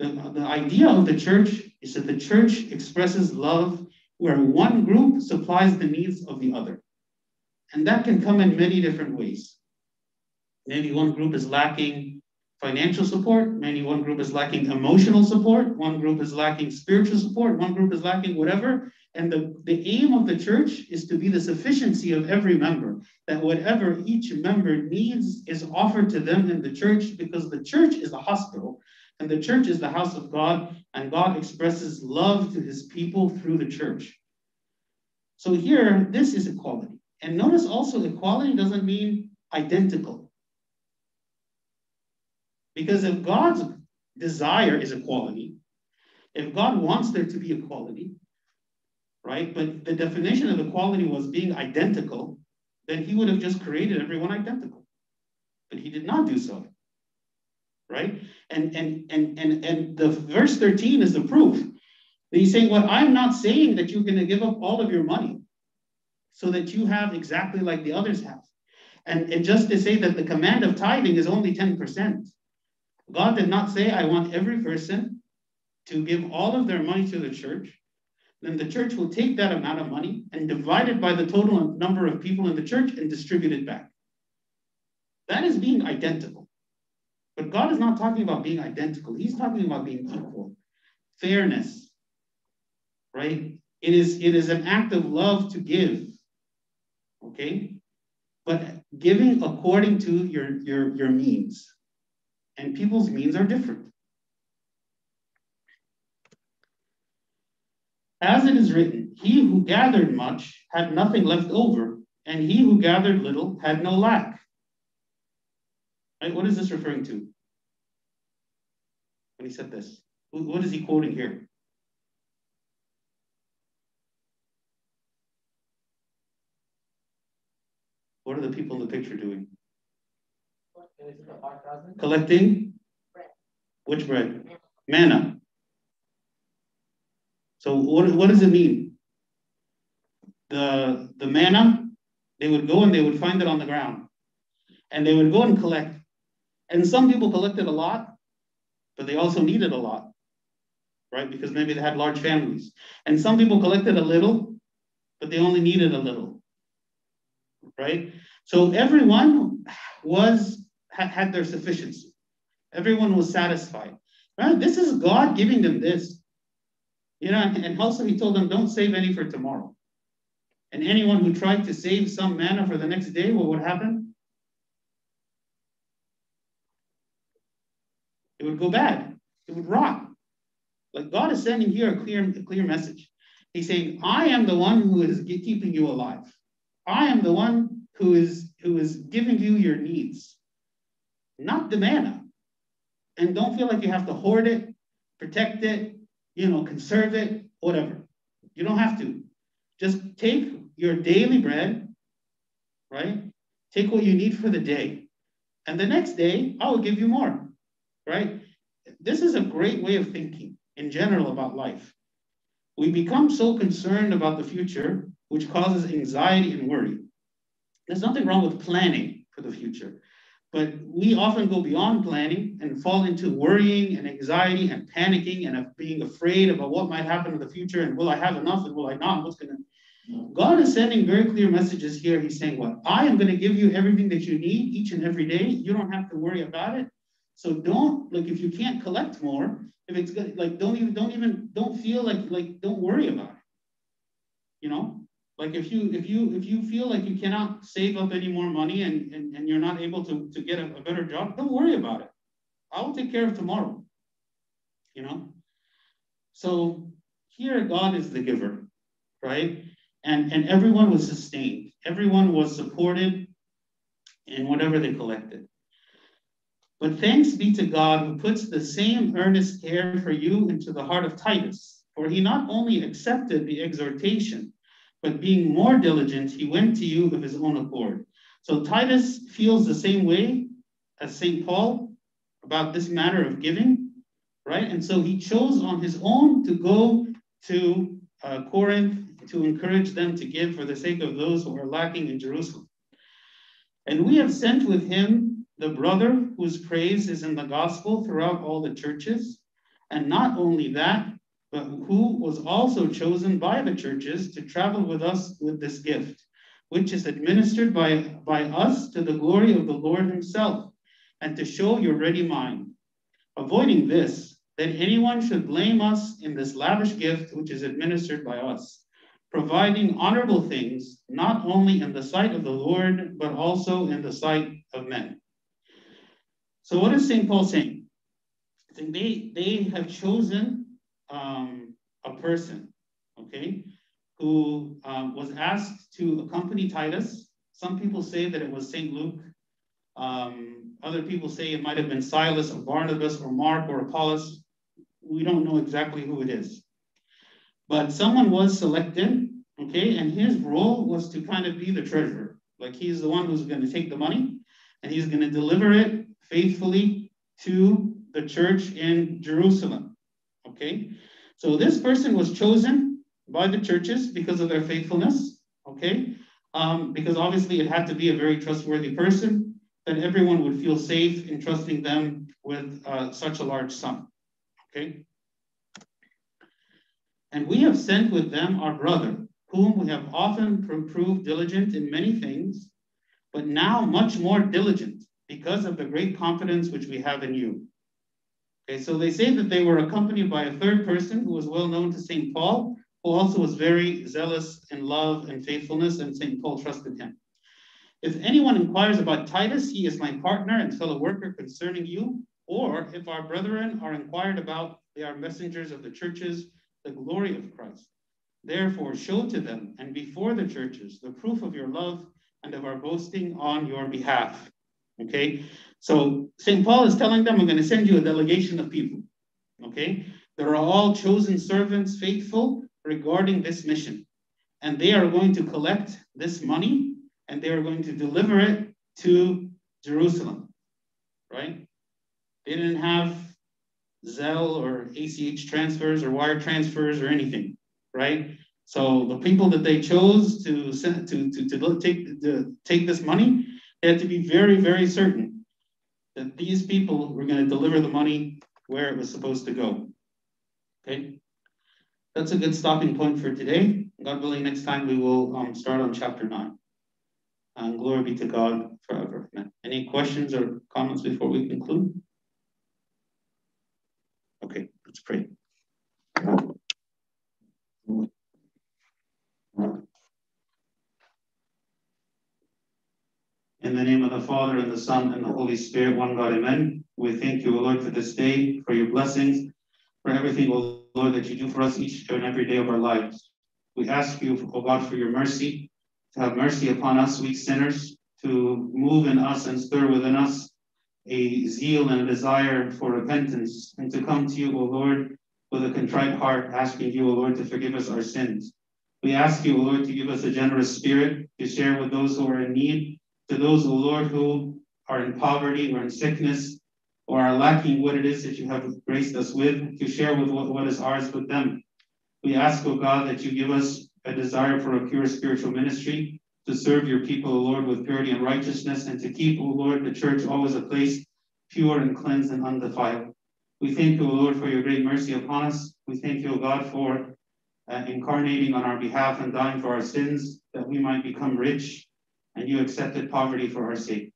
The, the idea of the church is that the church expresses love where one group supplies the needs of the other. And that can come in many different ways. Maybe one group is lacking financial support, maybe one group is lacking emotional support, one group is lacking spiritual support, one group is lacking whatever. And the, the aim of the church is to be the sufficiency of every member, that whatever each member needs is offered to them in the church, because the church is a hospital and the church is the house of God, and God expresses love to his people through the church. So here, this is equality. And notice also, equality doesn't mean identical. Because if God's desire is equality, if God wants there to be equality, right? But the definition of equality was being identical, then he would have just created everyone identical. But he did not do so. Right? And and and and and the verse 13 is the proof. That he's saying, Well, I'm not saying that you're going to give up all of your money so that you have exactly like the others have. And, and just to say that the command of tithing is only 10%. God did not say, I want every person to give all of their money to the church. Then the church will take that amount of money and divide it by the total number of people in the church and distribute it back. That is being identical. But God is not talking about being identical. He's talking about being equal, fairness, right? It is, it is an act of love to give, okay? But giving according to your, your, your means and people's means are different. As it is written, he who gathered much had nothing left over, and he who gathered little had no lack. Right? What is this referring to? When he said this, what is he quoting here? What are the people in the picture doing? Collecting? Bread. Which bread? Manna. So what, what does it mean? The, the manna, they would go and they would find it on the ground. And they would go and collect. And some people collected a lot, but they also needed a lot, right? Because maybe they had large families. And some people collected a little, but they only needed a little, right? So everyone was had their sufficiency. Everyone was satisfied. Right? This is God giving them this. You know, and also he told them, don't save any for tomorrow. And anyone who tried to save some manna for the next day, what would happen? It would go bad. It would rot. Like God is sending here a clear, a clear message. He's saying, I am the one who is keeping you alive. I am the one who is who is giving you your needs not the manna. And don't feel like you have to hoard it, protect it, you know, conserve it, whatever. You don't have to. Just take your daily bread, right? Take what you need for the day. And the next day, I will give you more, right? This is a great way of thinking in general about life. We become so concerned about the future, which causes anxiety and worry. There's nothing wrong with planning for the future. But we often go beyond planning and fall into worrying and anxiety and panicking and being afraid about what might happen in the future and will I have enough and will I not? What's going to. God is sending very clear messages here. He's saying, What? I am going to give you everything that you need each and every day. You don't have to worry about it. So don't like if you can't collect more, if it's good, like don't even don't even don't feel like like don't worry about it. You know, like if you if you if you feel like you cannot save up any more money and, and, and you're not able to, to get a, a better job, don't worry about it. I will take care of tomorrow. You know? So here God is the giver, right? And and everyone was sustained, everyone was supported in whatever they collected. But thanks be to God who puts the same earnest care for you into the heart of Titus For he not only accepted the exhortation, but being more diligent, he went to you of his own accord. So Titus feels the same way as St. Paul about this matter of giving, right? And so he chose on his own to go to uh, Corinth to encourage them to give for the sake of those who are lacking in Jerusalem. And we have sent with him the brother whose praise is in the gospel throughout all the churches. And not only that, but who was also chosen by the churches to travel with us with this gift, which is administered by, by us to the glory of the Lord himself, and to show your ready mind. Avoiding this, that anyone should blame us in this lavish gift which is administered by us, providing honorable things, not only in the sight of the Lord, but also in the sight of men. So, what is St. Paul saying? They, they have chosen um, a person, okay, who um, was asked to accompany Titus. Some people say that it was St. Luke. Um, other people say it might have been Silas or Barnabas or Mark or Apollos. We don't know exactly who it is. But someone was selected, okay, and his role was to kind of be the treasurer. Like he's the one who's going to take the money and he's going to deliver it faithfully to the church in Jerusalem. Okay, so this person was chosen by the churches because of their faithfulness. Okay, um, because obviously it had to be a very trustworthy person that everyone would feel safe in trusting them with uh, such a large sum. Okay, and we have sent with them our brother, whom we have often proved diligent in many things, but now much more diligent because of the great confidence which we have in you. Okay, so they say that they were accompanied by a third person who was well known to St. Paul, who also was very zealous in love and faithfulness, and St. Paul trusted him. If anyone inquires about Titus, he is my partner and fellow worker concerning you. Or if our brethren are inquired about, they are messengers of the churches, the glory of Christ. Therefore, show to them and before the churches the proof of your love and of our boasting on your behalf. Okay, so St. Paul is telling them, I'm going to send you a delegation of people. Okay, they are all chosen servants, faithful regarding this mission. And they are going to collect this money and they are going to deliver it to Jerusalem. Right? They didn't have Zelle or ACH transfers or wire transfers or anything. Right? So the people that they chose to send to, to, to take to take this money, they had to be very, very certain that these people were going to deliver the money where it was supposed to go. Okay, that's a good stopping point for today. God willing, next time we will um, start on chapter nine. And glory be to God forever. Amen. Any questions or comments before we conclude? Okay, let's pray. In the name of the Father, and the Son, and the Holy Spirit, one God, amen. We thank you, O Lord, for this day, for your blessings, for everything, O Lord, that you do for us each and every day of our lives. We ask you, O God, for your mercy, to have mercy upon us, weak sinners, to move in us and stir within us a zeal and a desire for repentance, and to come to you, O Lord, with a contrite heart, asking you, O Lord, to forgive us our sins. We ask you, O Lord, to give us a generous spirit to share with those who are in need, to those, O Lord, who are in poverty or in sickness or are lacking what it is that you have graced us with, to share with what, what is ours with them. We ask, O God, that you give us a desire for a pure spiritual ministry, to serve your people, O Lord, with purity and righteousness, and to keep, O Lord, the church always a place pure and cleansed and undefiled. We thank you, O Lord, for your great mercy upon us. We thank you, O God, for uh, incarnating on our behalf and dying for our sins, that we might become rich and you accepted poverty for our sake.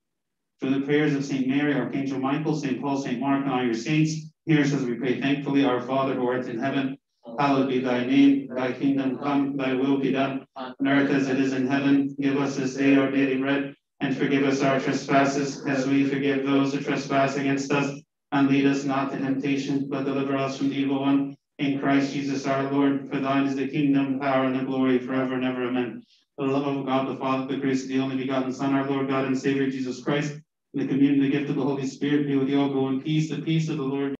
Through the prayers of St. Mary, Archangel Michael, St. Paul, St. Mark, and all your saints, hear us as we pray thankfully, Our Father who art in heaven, hallowed be thy name, thy kingdom come, thy will be done, on earth as it is in heaven. Give us this day our daily bread, and forgive us our trespasses, as we forgive those who trespass against us. And lead us not to temptation, but deliver us from the evil one. In Christ Jesus our Lord, for thine is the kingdom, power, and the glory forever and ever. Amen the love of God the Father, the grace of the only begotten Son, our Lord God and Savior Jesus Christ, and the communion, the gift of the Holy Spirit be with you all. Go in peace. The peace of the Lord